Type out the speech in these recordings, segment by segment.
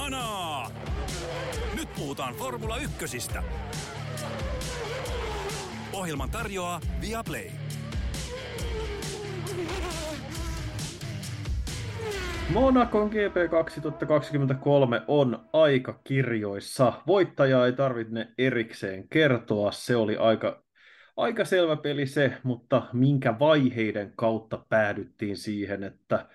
kanaa! Nyt puhutaan Formula Ykkösistä. Ohjelman tarjoaa Viaplay. Monacon GP 2023 on aika kirjoissa. Voittajaa ei tarvitse erikseen kertoa. Se oli aika, aika selvä peli se, mutta minkä vaiheiden kautta päädyttiin siihen, että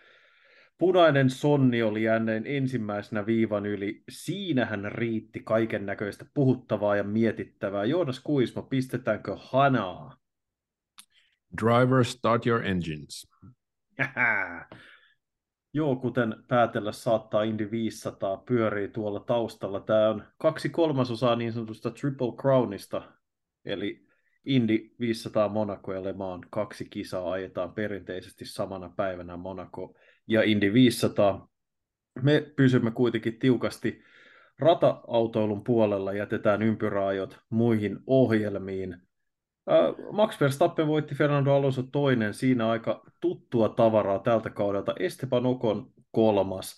punainen sonni oli jänneen ensimmäisenä viivan yli. Siinähän riitti kaiken näköistä puhuttavaa ja mietittävää. Joonas Kuisma, pistetäänkö hanaa? Driver, start your engines. Joo, kuten päätellä saattaa Indy 500 pyörii tuolla taustalla. Tämä on kaksi kolmasosaa niin sanotusta Triple Crownista, eli Indy 500 Monaco ja Le Mans. Kaksi kisaa ajetaan perinteisesti samana päivänä Monaco ja Indy 500. Me pysymme kuitenkin tiukasti rata-autoilun puolella, jätetään ympyräajot muihin ohjelmiin. Max Verstappen voitti Fernando Alonso toinen, siinä aika tuttua tavaraa tältä kaudelta. Esteban Ocon kolmas.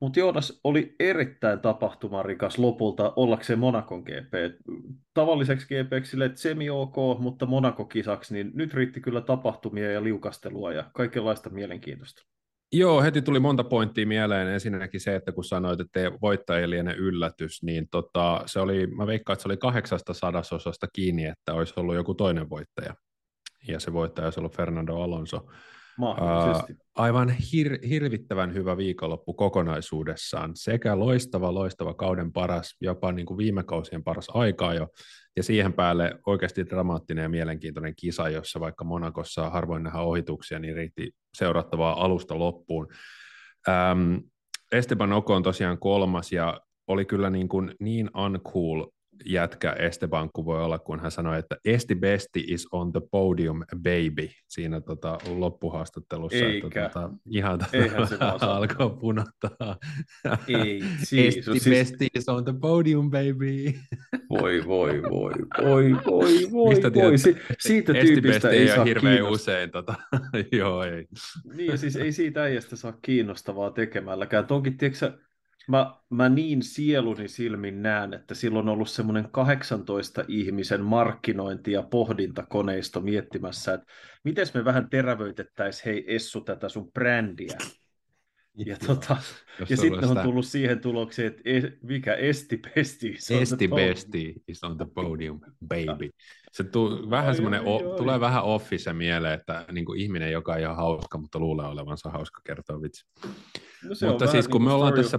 Mutta Joonas oli erittäin tapahtumarikas lopulta ollakseen Monakon GP. Tavalliseksi GP sille semi ok, mutta Monaco-kisaksi, niin nyt riitti kyllä tapahtumia ja liukastelua ja kaikenlaista mielenkiintoista. Joo, heti tuli monta pointtia mieleen. Ensinnäkin se, että kun sanoit, että voittaja liene yllätys, niin tota, se oli, mä veikkaan, että se oli kahdeksasta sadasosasta kiinni, että olisi ollut joku toinen voittaja. Ja se voittaja olisi ollut Fernando Alonso. Mahdollisesti. Uh, aivan hir- hirvittävän hyvä viikonloppu kokonaisuudessaan. Sekä loistava, loistava kauden paras, jopa niin kuin viime kausien paras aikaa jo. Ja siihen päälle oikeasti dramaattinen ja mielenkiintoinen kisa, jossa vaikka Monakossa harvoin nähdään ohituksia, niin riitti seurattavaa alusta loppuun. Ähm, Esteban Ocon tosiaan kolmas ja oli kyllä niin, kuin niin uncool jätkä Esteban voi olla, kun hän sanoi, että Esti Besti is on the podium baby siinä tota, loppuhaastattelussa. Eikä. Että, tota, ihan vaan alkaa punottaa. Ei, siis, Esti siis, Besti is on the podium baby. voi, voi, voi, voi, voi, voi, Mistä voi. Si- siitä Esti tyypistä Besti ei ole saa hirveän usein. Tota, joo, ei. Niin, siis ei siitä äijästä saa kiinnostavaa tekemälläkään. Tonkin, tiedätkö, mä, mä niin sieluni silmin näen, että silloin on ollut semmoinen 18 ihmisen markkinointi- ja pohdintakoneisto miettimässä, että miten me vähän terävöitettäisiin, hei Essu, tätä sun brändiä. Ja, tota, Jos ja sitten on tullut siihen tulokseen, että e, mikä esti pesti. se on Esti the podium. Besti is on the podium, baby. Se tu, vähän semmoinen, ai, o, ai. tulee vähän office mieleen, että niin kuin ihminen, joka ei ole hauska, mutta luulee olevansa hauska kertoa vitsi. No, se Mutta on siis kun niin me ollaan tässä-.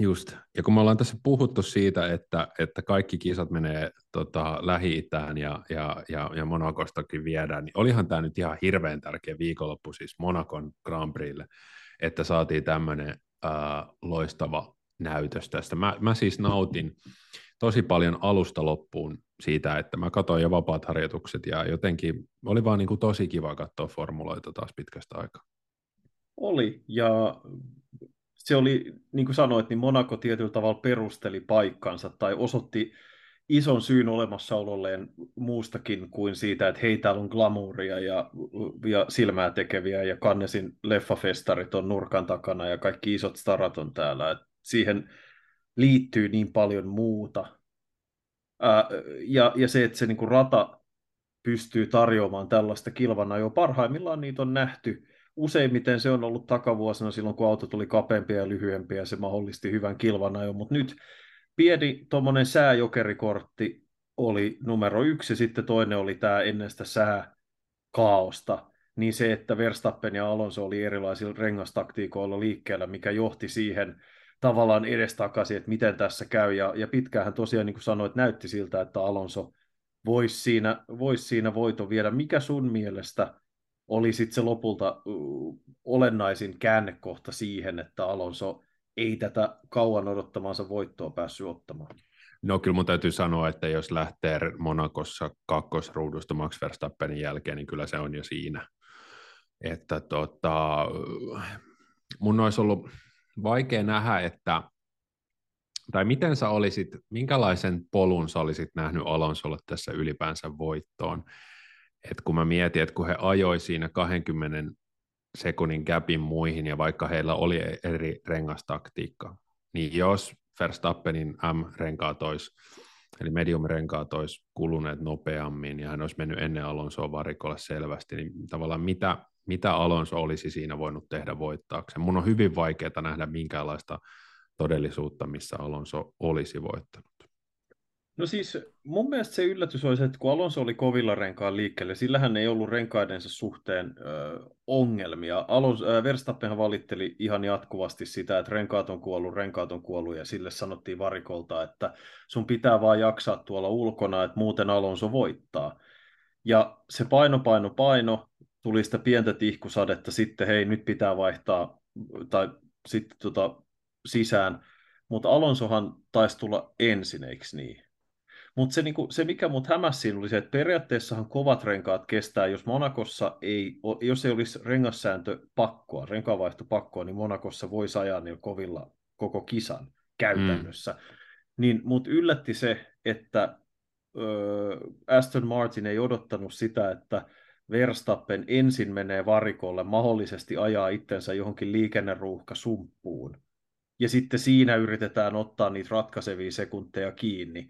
Just. Ja kun me ollaan tässä puhuttu siitä, että, että kaikki kisat menee tota, Lähi-Itään ja, ja, ja, ja Monakostakin viedään, niin olihan tämä nyt ihan hirveän tärkeä viikonloppu siis Monakon Grand Prixlle, että saatiin tämmöinen äh, loistava näytös tästä. Mä, mä siis nautin tosi paljon alusta loppuun siitä, että mä katsoin jo vapaat harjoitukset ja jotenkin oli vaan niin kuin tosi kiva katsoa formuloita taas pitkästä aikaa. Oli, ja se oli, niin kuin sanoit, niin Monaco tietyllä tavalla perusteli paikkansa tai osoitti ison syyn olemassaololleen muustakin kuin siitä, että hei, täällä on glamouria ja, ja silmää tekeviä ja Kannesin leffafestarit on nurkan takana ja kaikki isot starat on täällä. Et siihen liittyy niin paljon muuta. Ää, ja, ja se, että se niin kuin rata pystyy tarjoamaan tällaista kilvana jo parhaimmillaan niitä on nähty. Useimmiten se on ollut takavuosina silloin, kun auto tuli kapeampia ja lyhyempiä ja se mahdollisti hyvän kilvan jo, mutta nyt pieni tuommoinen sääjokerikortti oli numero yksi, sitten toinen oli tämä ennen sitä sääkaaosta, niin se, että Verstappen ja Alonso oli erilaisilla rengastaktiikoilla liikkeellä, mikä johti siihen tavallaan edestakaisin, että miten tässä käy, ja, ja pitkäänhän tosiaan, niin kuin sanoit, näytti siltä, että Alonso voisi siinä, vois siinä voiton viedä. Mikä sun mielestä oli sitten se lopulta olennaisin käännekohta siihen, että Alonso ei tätä kauan odottamansa voittoa päässyt ottamaan? No kyllä mun täytyy sanoa, että jos lähtee Monakossa kakkosruudusta Max Verstappenin jälkeen, niin kyllä se on jo siinä. Että tota, mun olisi ollut vaikea nähdä, että tai miten sä olisit, minkälaisen polun sä olisit nähnyt Alonsolle tässä ylipäänsä voittoon? Et kun mä mietin, että kun he ajoi siinä 20 sekunnin gapin muihin, ja vaikka heillä oli eri rengastaktiikka, niin jos Verstappenin M-renkaat olisi, eli medium-renkaat olisi kuluneet nopeammin ja hän olisi mennyt ennen Alonsoa varikolle selvästi, niin tavallaan mitä, mitä Alonso olisi siinä voinut tehdä voittaakseen? Mun on hyvin vaikeaa nähdä minkäänlaista todellisuutta, missä Alonso olisi voittanut. No siis mun mielestä se yllätys olisi, että kun Alonso oli kovilla renkaan liikkeelle, sillähän ei ollut renkaidensa suhteen ö, ongelmia. Alonso, ö, Verstappenhan valitteli ihan jatkuvasti sitä, että renkaat on kuollut, renkaat on kuollut, ja sille sanottiin varikolta, että sun pitää vaan jaksaa tuolla ulkona, että muuten Alonso voittaa. Ja se paino, paino, paino, tuli sitä pientä tihkusadetta, sitten hei, nyt pitää vaihtaa, tai sitten tota, sisään, mutta Alonsohan taisi tulla ensin, eikö niin? Mutta se, niinku, se, mikä mut hämäsi siinä oli se, että periaatteessahan kovat renkaat kestää, jos Monakossa ei, jos ei olisi rengassääntö pakkoa, renkaavaihto pakkoa, niin Monakossa voisi ajaa niin kovilla koko kisan käytännössä. Mm. Niin mut yllätti se, että ö, Aston Martin ei odottanut sitä, että Verstappen ensin menee varikolle, mahdollisesti ajaa itsensä johonkin liikenneruuhka sumppuun. Ja sitten siinä yritetään ottaa niitä ratkaisevia sekunteja kiinni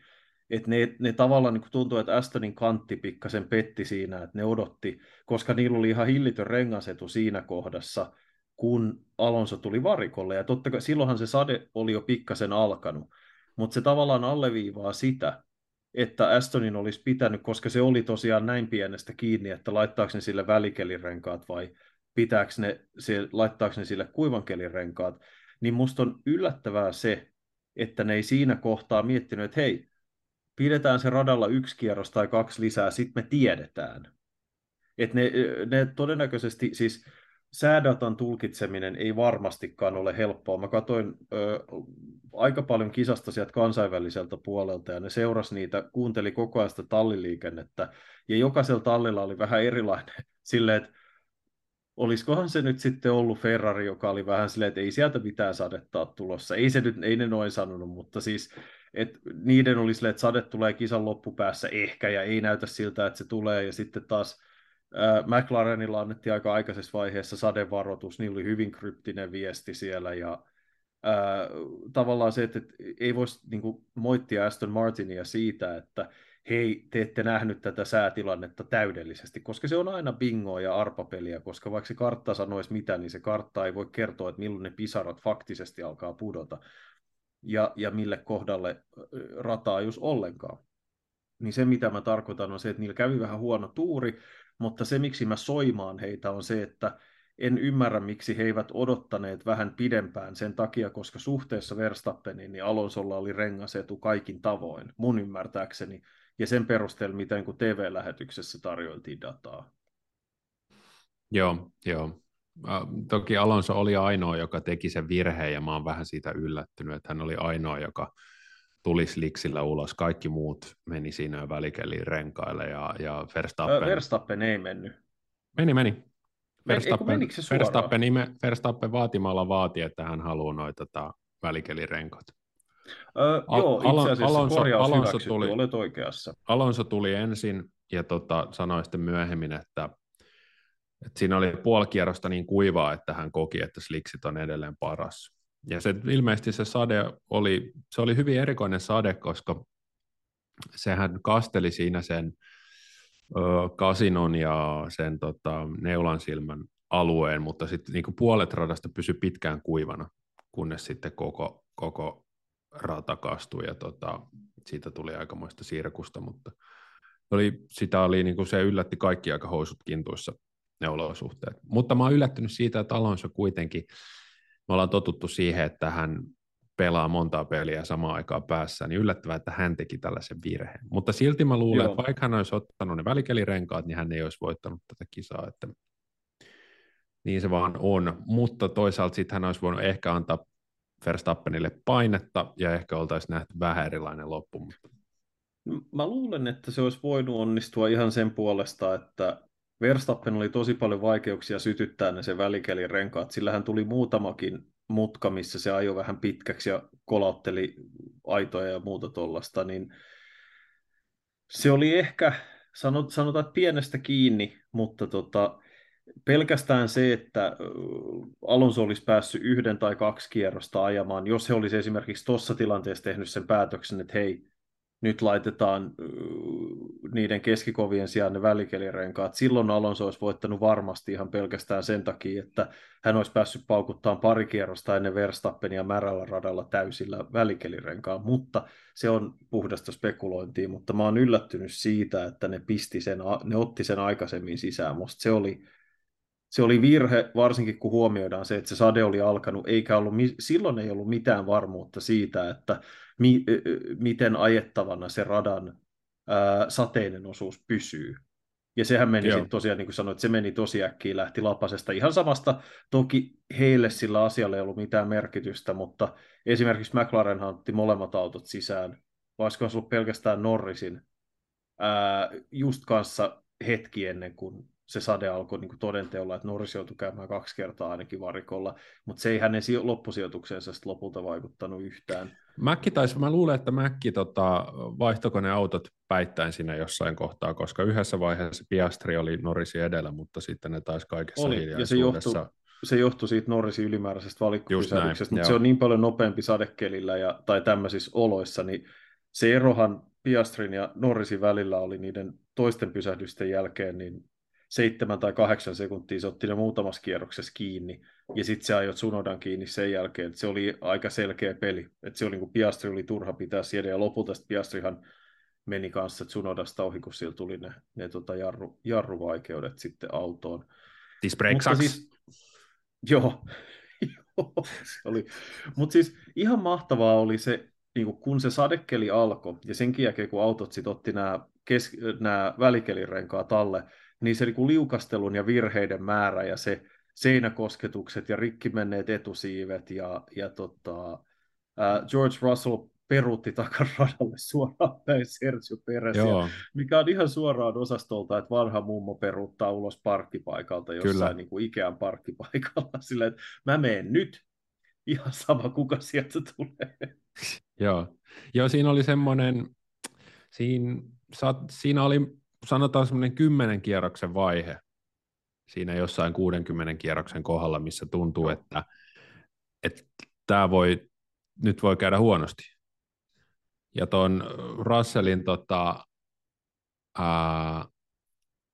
että ne, ne tavallaan niin tuntuu, että Astonin kantti pikkasen petti siinä, että ne odotti, koska niillä oli ihan hillitön rengasetu siinä kohdassa, kun Alonso tuli varikolle, ja totta kai silloinhan se sade oli jo pikkasen alkanut, mutta se tavallaan alleviivaa sitä, että Astonin olisi pitänyt, koska se oli tosiaan näin pienestä kiinni, että laittaako ne sille välikelirenkaat vai pitääkö ne, se, laittaako ne sille kuivankelirenkaat, niin musta on yllättävää se, että ne ei siinä kohtaa miettinyt, että hei, pidetään se radalla yksi kierros tai kaksi lisää, sitten me tiedetään. Että ne, ne todennäköisesti, siis säädatan tulkitseminen ei varmastikaan ole helppoa. Mä katsoin ö, aika paljon kisasta sieltä kansainväliseltä puolelta ja ne seurasi niitä, kuunteli koko ajan sitä talliliikennettä ja jokaisella tallilla oli vähän erilainen silleen, että olisikohan se nyt sitten ollut Ferrari, joka oli vähän silleen, että ei sieltä mitään sadettaa tulossa. Ei, se nyt, ei ne noin sanonut, mutta siis että niiden oli silleen, että sade tulee kisan loppupäässä ehkä, ja ei näytä siltä, että se tulee, ja sitten taas äh, McLarenilla annettiin aika aikaisessa vaiheessa sadevaroitus, niin oli hyvin kryptinen viesti siellä, ja äh, tavallaan se, että, että ei voisi niin kuin, moittia Aston Martinia siitä, että hei, te ette nähnyt tätä säätilannetta täydellisesti, koska se on aina bingoa ja arpapeliä, koska vaikka se kartta sanoisi mitä, niin se kartta ei voi kertoa, että milloin ne pisarat faktisesti alkaa pudota ja, ja mille kohdalle rataa just ollenkaan. Niin se, mitä mä tarkoitan, on se, että niillä kävi vähän huono tuuri, mutta se, miksi mä soimaan heitä, on se, että en ymmärrä, miksi he eivät odottaneet vähän pidempään sen takia, koska suhteessa Verstappeniin niin Alonsolla oli rengasetu kaikin tavoin, mun ymmärtääkseni, ja sen perusteella, mitä niin TV-lähetyksessä tarjoiltiin dataa. Joo, joo. Toki Alonso oli ainoa, joka teki sen virheen, ja mä oon vähän siitä yllättynyt, että hän oli ainoa, joka tuli sliksillä ulos. Kaikki muut meni siinä välikeliin renkaille, ja, ja Verstappen... Verstappen ei mennyt. Meni, meni. Verstappen, Verstappen, Verstappen, Verstappen vaatimalla vaati, että hän haluaa noita tota, välikelirenkat. Öö, Al- joo, itse asiassa Alonso, Alonso tuli, olet oikeassa. Alonso tuli ensin ja tota, sanoi sitten myöhemmin, että et siinä oli puoli kierrosta niin kuivaa, että hän koki, että sliksit on edelleen paras. Ja se, ilmeisesti se sade oli, se oli hyvin erikoinen sade, koska sehän kasteli siinä sen ö, kasinon ja sen tota, neulan silmän alueen, mutta sitten niin puolet radasta pysyi pitkään kuivana, kunnes sitten koko, koko rata kastui ja tota, siitä tuli aikamoista sirkusta, mutta oli, sitä oli, niin kuin se yllätti kaikki aika housut kintuissa ne olosuhteet. Mutta mä oon yllättynyt siitä, että Alonso kuitenkin, me ollaan totuttu siihen, että hän pelaa montaa peliä samaan aikaan päässä, niin yllättävää, että hän teki tällaisen virheen. Mutta silti mä luulen, Joo. että vaikka hän olisi ottanut ne välikelirenkaat, niin hän ei olisi voittanut tätä kisaa, että niin se vaan on. Mutta toisaalta sitten hän olisi voinut ehkä antaa Verstappenille painetta ja ehkä oltaisiin nähty vähän erilainen loppu. Mä luulen, että se olisi voinut onnistua ihan sen puolesta, että Verstappen oli tosi paljon vaikeuksia sytyttää ne se välikelin renkaat, sillä hän tuli muutamakin mutka, missä se ajoi vähän pitkäksi ja kolautteli aitoja ja muuta tuollaista, niin se oli ehkä, sanotaan, että pienestä kiinni, mutta tota, pelkästään se, että Alonso olisi päässyt yhden tai kaksi kierrosta ajamaan, jos he olisi esimerkiksi tuossa tilanteessa tehnyt sen päätöksen, että hei, nyt laitetaan niiden keskikovien sijaan ne välikelirenkaat. Silloin Alonso olisi voittanut varmasti ihan pelkästään sen takia, että hän olisi päässyt paukuttaa pari kierrosta ennen Verstappenia märällä radalla täysillä välikelirenkaan, mutta se on puhdasta spekulointia, mutta mä oon yllättynyt siitä, että ne, pisti sen, ne otti sen aikaisemmin sisään. Musta se oli, se oli virhe, varsinkin kun huomioidaan se, että se sade oli alkanut, eikä ollut, silloin ei ollut mitään varmuutta siitä, että mi, miten ajettavana se radan ää, sateinen osuus pysyy. Ja sehän meni sitten tosiaan, niin kuin sanoit, se meni tosi äkkiä, lähti lapasesta. Ihan samasta, toki heille sillä asialla ei ollut mitään merkitystä, mutta esimerkiksi McLaren otti molemmat autot sisään, vaikka olisi ollut pelkästään Norrisin, ää, just kanssa hetki ennen kuin se sade alkoi niin todenteolla, että Norris joutui käymään kaksi kertaa ainakin varikolla, mutta se ei hänen loppusijoitukseensa lopulta vaikuttanut yhtään. Mäkki taisi, mä luulen, että Mäkki tota, vaihtoko ne autot päittäin siinä jossain kohtaa, koska yhdessä vaiheessa Piastri oli Norrisi edellä, mutta sitten ne taisi kaikessa oli, ja se johtui, se johtui siitä Norrisin ylimääräisestä valikkopysähdyksestä, mutta se on niin paljon nopeampi sadekelillä ja, tai tämmöisissä oloissa, niin se erohan Piastrin ja Norrisin välillä oli niiden toisten pysähdysten jälkeen niin seitsemän tai kahdeksan sekuntia se otti ne muutamassa kierroksessa kiinni, ja sitten se ajoi Sunodan kiinni sen jälkeen, että se oli aika selkeä peli, että se oli niin kuin Piastri oli turha pitää siellä, ja lopulta Piastrihan meni kanssa Tsunodasta ohi, kun siellä tuli ne, ne tota jarru, jarruvaikeudet sitten autoon. Siis Mutta siis, joo, oli. Mutta siis ihan mahtavaa oli se, niin kuin kun se sadekeli alkoi, ja senkin jälkeen kun autot sitten otti nämä, kes- välikelirenkaat alle, niin se niin liukastelun ja virheiden määrä ja se seinäkosketukset ja rikki menneet etusiivet ja, ja tota, uh, George Russell peruutti takaradalle suoraan päin Sergio Perez, mikä on ihan suoraan osastolta, että vanha mummo peruuttaa ulos parkkipaikalta jossain Kyllä. niin kuin Ikean parkkipaikalla, sillä että mä menen nyt, ihan sama kuka sieltä tulee. Joo, Joo siinä oli semmoinen, siinä, siinä oli sanotaan semmoinen kymmenen kierroksen vaihe siinä jossain 60 kierroksen kohdalla, missä tuntuu, että, että tämä voi, nyt voi käydä huonosti. Ja tuon Russellin tota, ää,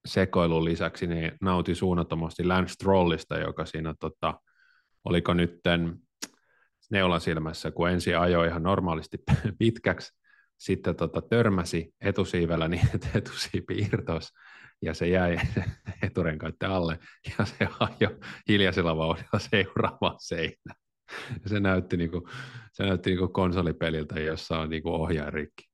sekoilun lisäksi niin nauti suunnattomasti Lance Strollista, joka siinä tota, oliko nytten neulan silmässä, kun ensin ajoi ihan normaalisti pitkäksi, sitten tota, törmäsi etusiivellä niin, että etusiipi irtosi ja se jäi eturenkaiden alle ja se ajoi hiljaisella vauhdilla seuraavaan seinään. Se näytti, niin kuin, se näytti niin kuin konsolipeliltä, jossa on niin kuin ohjaaja rikki.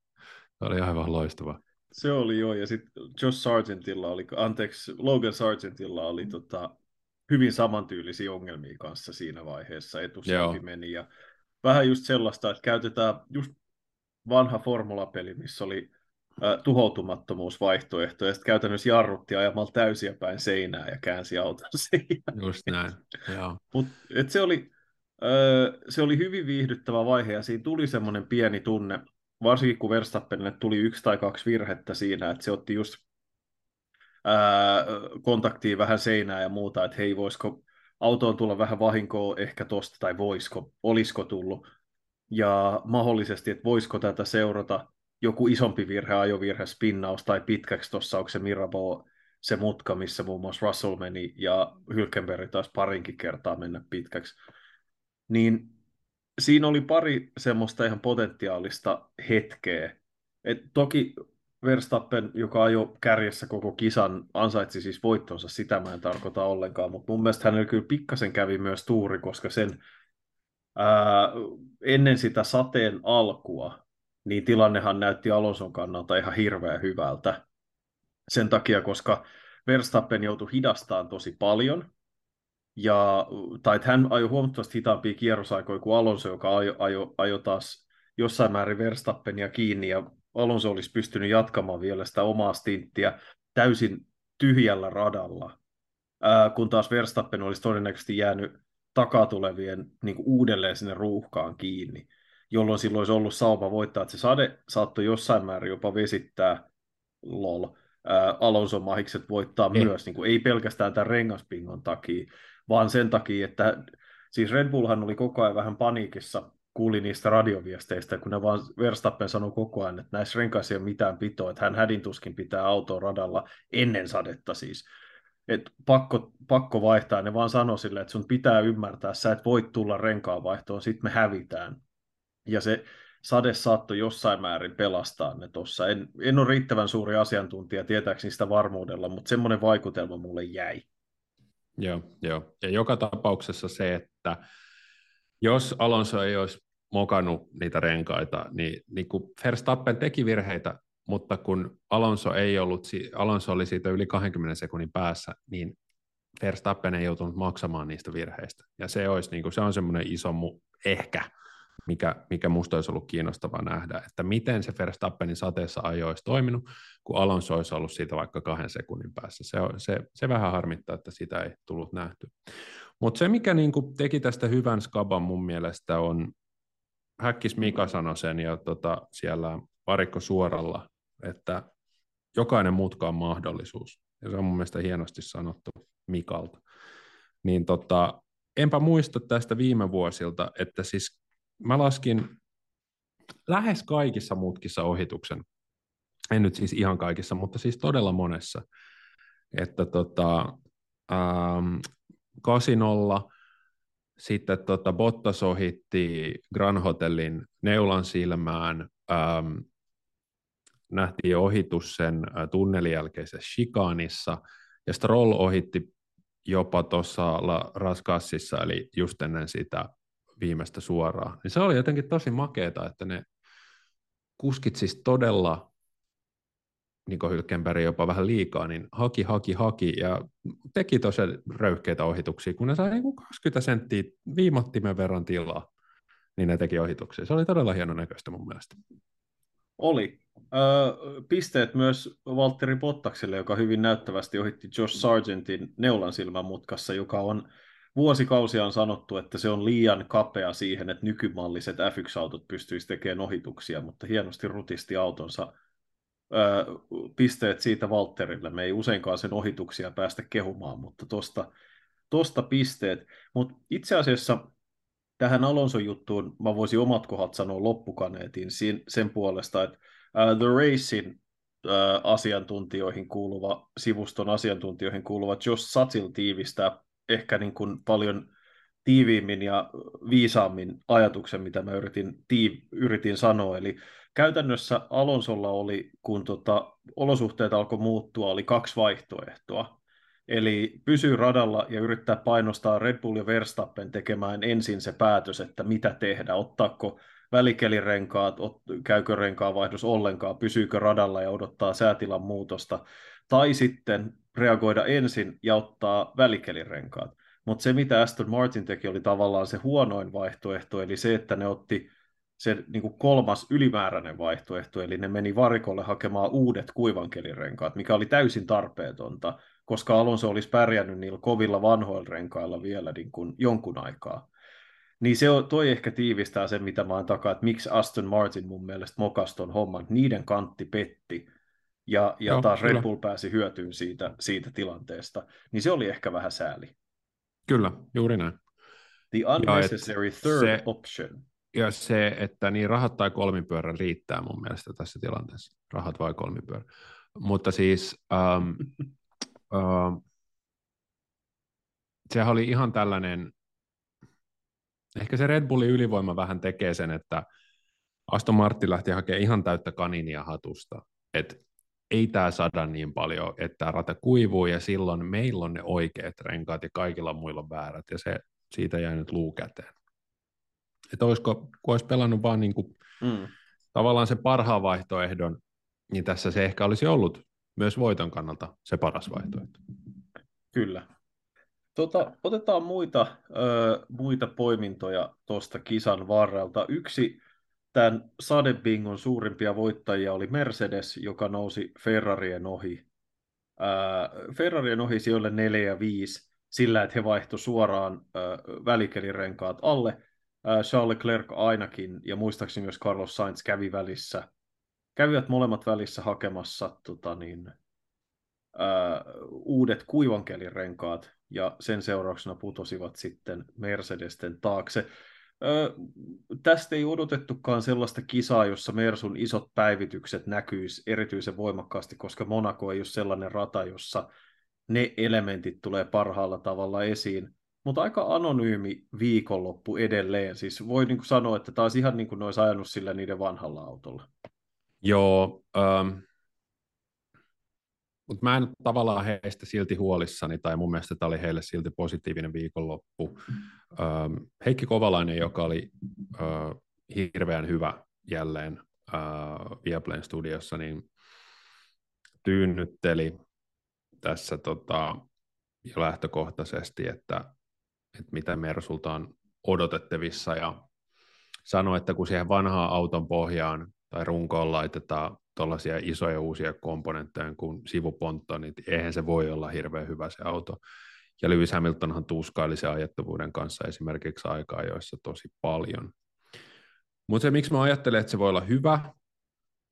Se oli aivan loistava. Se oli joo, ja sitten Josh Sargentilla oli, anteeksi, Logan Sargentilla oli tota, hyvin samantyylisiä ongelmia kanssa siinä vaiheessa, etusiipi meni, ja vähän just sellaista, että käytetään just vanha formulapeli, missä oli äh, tuhoutumattomuusvaihtoehto, ja sitten käytännössä jarrutti ajamalla täysiä päin seinää ja käänsi auton siinä. Just näin, joo. Mut, et se, oli, äh, se oli hyvin viihdyttävä vaihe, ja siinä tuli semmoinen pieni tunne, varsinkin kun Verstappenille tuli yksi tai kaksi virhettä siinä, että se otti just äh, kontaktiin vähän seinää ja muuta, että hei, voisiko autoon tulla vähän vahinkoa ehkä tosta, tai voisiko, olisiko tullut, ja mahdollisesti, että voisiko tätä seurata joku isompi virhe, ajovirhe, spinnaus tai pitkäksi tuossa, onko se Mirabo se mutka, missä muun muassa Russell meni ja Hülkenberg taas parinkin kertaa mennä pitkäksi. Niin siinä oli pari semmoista ihan potentiaalista hetkeä. Et toki Verstappen, joka ajoi kärjessä koko kisan, ansaitsi siis voittonsa, sitä mä en tarkoita ollenkaan, mutta mun mielestä hänellä kyllä pikkasen kävi myös tuuri, koska sen ää, ennen sitä sateen alkua, niin tilannehan näytti Alonson kannalta ihan hirveän hyvältä. Sen takia, koska Verstappen joutui hidastamaan tosi paljon, ja, tai että hän ajoi huomattavasti hitaampia kierrosaikoja kuin Alonso, joka ajo, ajo, ajo taas jossain määrin Verstappenia kiinni, ja Alonso olisi pystynyt jatkamaan vielä sitä omaa stinttiä täysin tyhjällä radalla, ää, kun taas Verstappen olisi todennäköisesti jäänyt takatulevien niin kuin uudelleen sinne ruuhkaan kiinni, jolloin silloin olisi ollut sauma voittaa, että se sade saattoi jossain määrin jopa vesittää lol, ää, Alonso mahikset voittaa ei. myös, niin kuin, ei pelkästään tämän rengaspingon takia, vaan sen takia, että siis Red Bullhan oli koko ajan vähän paniikissa, kuuli niistä radioviesteistä, kun ne vaan Verstappen sanoi koko ajan, että näissä renkaissa ei ole mitään pitoa, että hän hädintuskin pitää autoa radalla ennen sadetta siis. Et pakko, pakko vaihtaa, ne vaan sanoi sille, että sun pitää ymmärtää, sä et voi tulla renkaanvaihtoon, sit me hävitään. Ja se sade saattoi jossain määrin pelastaa ne tuossa. En, en ole riittävän suuri asiantuntija tietääkseni sitä varmuudella, mutta semmoinen vaikutelma mulle jäi. Joo, joo. Ja joka tapauksessa se, että jos Alonso ei olisi mokannut niitä renkaita, niin, niin kun Verstappen teki virheitä, mutta kun Alonso, ei ollut, Alonso oli siitä yli 20 sekunnin päässä, niin Verstappen ei joutunut maksamaan niistä virheistä. Ja se, olisi, niin kuin, se on semmoinen iso mu- ehkä mikä, mikä musta olisi ollut kiinnostavaa nähdä, että miten se Verstappenin sateessa ajo olisi toiminut, kun Alonso olisi ollut siitä vaikka kahden sekunnin päässä. Se, se, se vähän harmittaa, että sitä ei tullut nähty. Mutta se, mikä niin kuin teki tästä hyvän skaban mun mielestä on, Häkkis Mika sanoi sen ja tota, siellä varikko suoralla, että jokainen mutka on mahdollisuus. Ja se on mun mielestä hienosti sanottu Mikalta. Niin tota, enpä muista tästä viime vuosilta, että siis mä laskin lähes kaikissa mutkissa ohituksen. En nyt siis ihan kaikissa, mutta siis todella monessa. Että tota, ähm, kasinolla, sitten tota Bottas ohitti Grand Hotelin neulan silmään, ähm, nähtiin ohitus sen tunnelin jälkeisessä shikaanissa, ja Stroll ohitti jopa tuossa Raskassissa, eli just ennen sitä viimeistä suoraan. Niin se oli jotenkin tosi makeeta, että ne kuskit siis todella, Niko Hylkenberg jopa vähän liikaa, niin haki, haki, haki ja teki tosi röyhkeitä ohituksia, kun ne sai niin 20 senttiä viimattimen verran tilaa, niin ne teki ohituksia. Se oli todella hieno näköistä mun mielestä. Oli. Öö, pisteet myös Valtteri Pottakselle, joka hyvin näyttävästi ohitti Josh Sargentin neulan silmän mutkassa, joka on vuosikausia on sanottu, että se on liian kapea siihen, että nykymalliset F1-autot pystyisivät tekemään ohituksia, mutta hienosti rutisti autonsa öö, pisteet siitä Valtterille. Me ei useinkaan sen ohituksia päästä kehumaan, mutta tosta, tosta pisteet. Mutta itse asiassa tähän Alonso-juttuun mä voisin omat kohdat sanoa loppukaneetin sen puolesta, että uh, The Racein uh, asiantuntijoihin kuuluva, sivuston asiantuntijoihin kuuluva Josh Satil tiivistää ehkä niin kuin paljon tiiviimmin ja viisaammin ajatuksen, mitä mä yritin, tii, yritin sanoa. Eli käytännössä Alonsolla oli, kun tota, olosuhteet alkoi muuttua, oli kaksi vaihtoehtoa. Eli pysyy radalla ja yrittää painostaa Red Bull ja Verstappen tekemään ensin se päätös, että mitä tehdä, ottaako välikelirenkaat, käykö renkaavaihdos ollenkaan, pysyykö radalla ja odottaa säätilan muutosta, tai sitten reagoida ensin ja ottaa välikelirenkaat. Mutta se, mitä Aston Martin teki, oli tavallaan se huonoin vaihtoehto, eli se, että ne otti se niin kuin kolmas ylimääräinen vaihtoehto, eli ne meni varikolle hakemaan uudet kuivankelirenkaat, mikä oli täysin tarpeetonta, koska Alonso olisi pärjännyt niillä kovilla vanhoilla renkailla vielä niin kuin jonkun aikaa. Niin se toi ehkä tiivistää sen, mitä mä oon takaa, että miksi Aston Martin mun mielestä mokaston homman, niiden kantti petti, ja, ja Joo, taas Red Bull pääsi hyötyyn siitä, siitä tilanteesta, niin se oli ehkä vähän sääli. Kyllä, juuri näin. The unnecessary third se, option. Ja se, että niin rahat tai kolmipyörä riittää mun mielestä tässä tilanteessa. Rahat vai kolmipyörä. Mutta siis um, um, sehän oli ihan tällainen, ehkä se Red Bullin ylivoima vähän tekee sen, että Aston Martin lähti hakemaan ihan täyttä kaninia hatusta. että ei tämä sada niin paljon, että tämä rata kuivuu ja silloin meillä on ne oikeat renkaat ja kaikilla muilla on väärät ja se, siitä jäi nyt luu käteen. Että olisiko, kun olisi pelannut vaan niin kuin, mm. tavallaan se parhaan vaihtoehdon, niin tässä se ehkä olisi ollut myös voiton kannalta se paras vaihtoehto. Kyllä. Tota, otetaan muita, ö, muita poimintoja tuosta kisan varrelta. Yksi tämän sadebingon suurimpia voittajia oli Mercedes, joka nousi Ferrarien ohi. Äh, Ferrarien ohi sijoille 4 ja 5 sillä, että he vaihto suoraan välikelirenkaat alle. Äh, Charles Leclerc ainakin, ja muistaakseni myös Carlos Sainz kävi välissä. Kävivät molemmat välissä hakemassa tota niin, uudet kuivankelirenkaat ja sen seurauksena putosivat sitten Mercedesten taakse. Ö, tästä ei odotettukaan sellaista kisaa, jossa Mersun isot päivitykset näkyisi erityisen voimakkaasti, koska Monaco ei ole sellainen rata, jossa ne elementit tulee parhaalla tavalla esiin. Mutta aika anonyymi viikonloppu edelleen. Siis voi niin kuin sanoa, että taas ihan niin kuin ne olisi ajanut sillä niiden vanhalla autolla. Joo, ähm, mutta mä en tavallaan heistä silti huolissani, tai mun mielestä tämä oli heille silti positiivinen viikonloppu. Ähm, Heikki Kovalainen, joka oli äh, hirveän hyvä jälleen äh, Viaplayn studiossa, niin tyynnytteli tässä tota, jo lähtökohtaisesti, että, että mitä Mersulta on odotettavissa, ja sanoi, että kun siihen vanhaan auton pohjaan tai runkoon laitetaan tuollaisia isoja uusia komponentteja kuin sivupontto, niin eihän se voi olla hirveän hyvä se auto. Ja Lewis Hamiltonhan tuskaili sen ajettavuuden kanssa esimerkiksi aikaa joissa tosi paljon. Mutta se, miksi mä ajattelen, että se voi olla hyvä,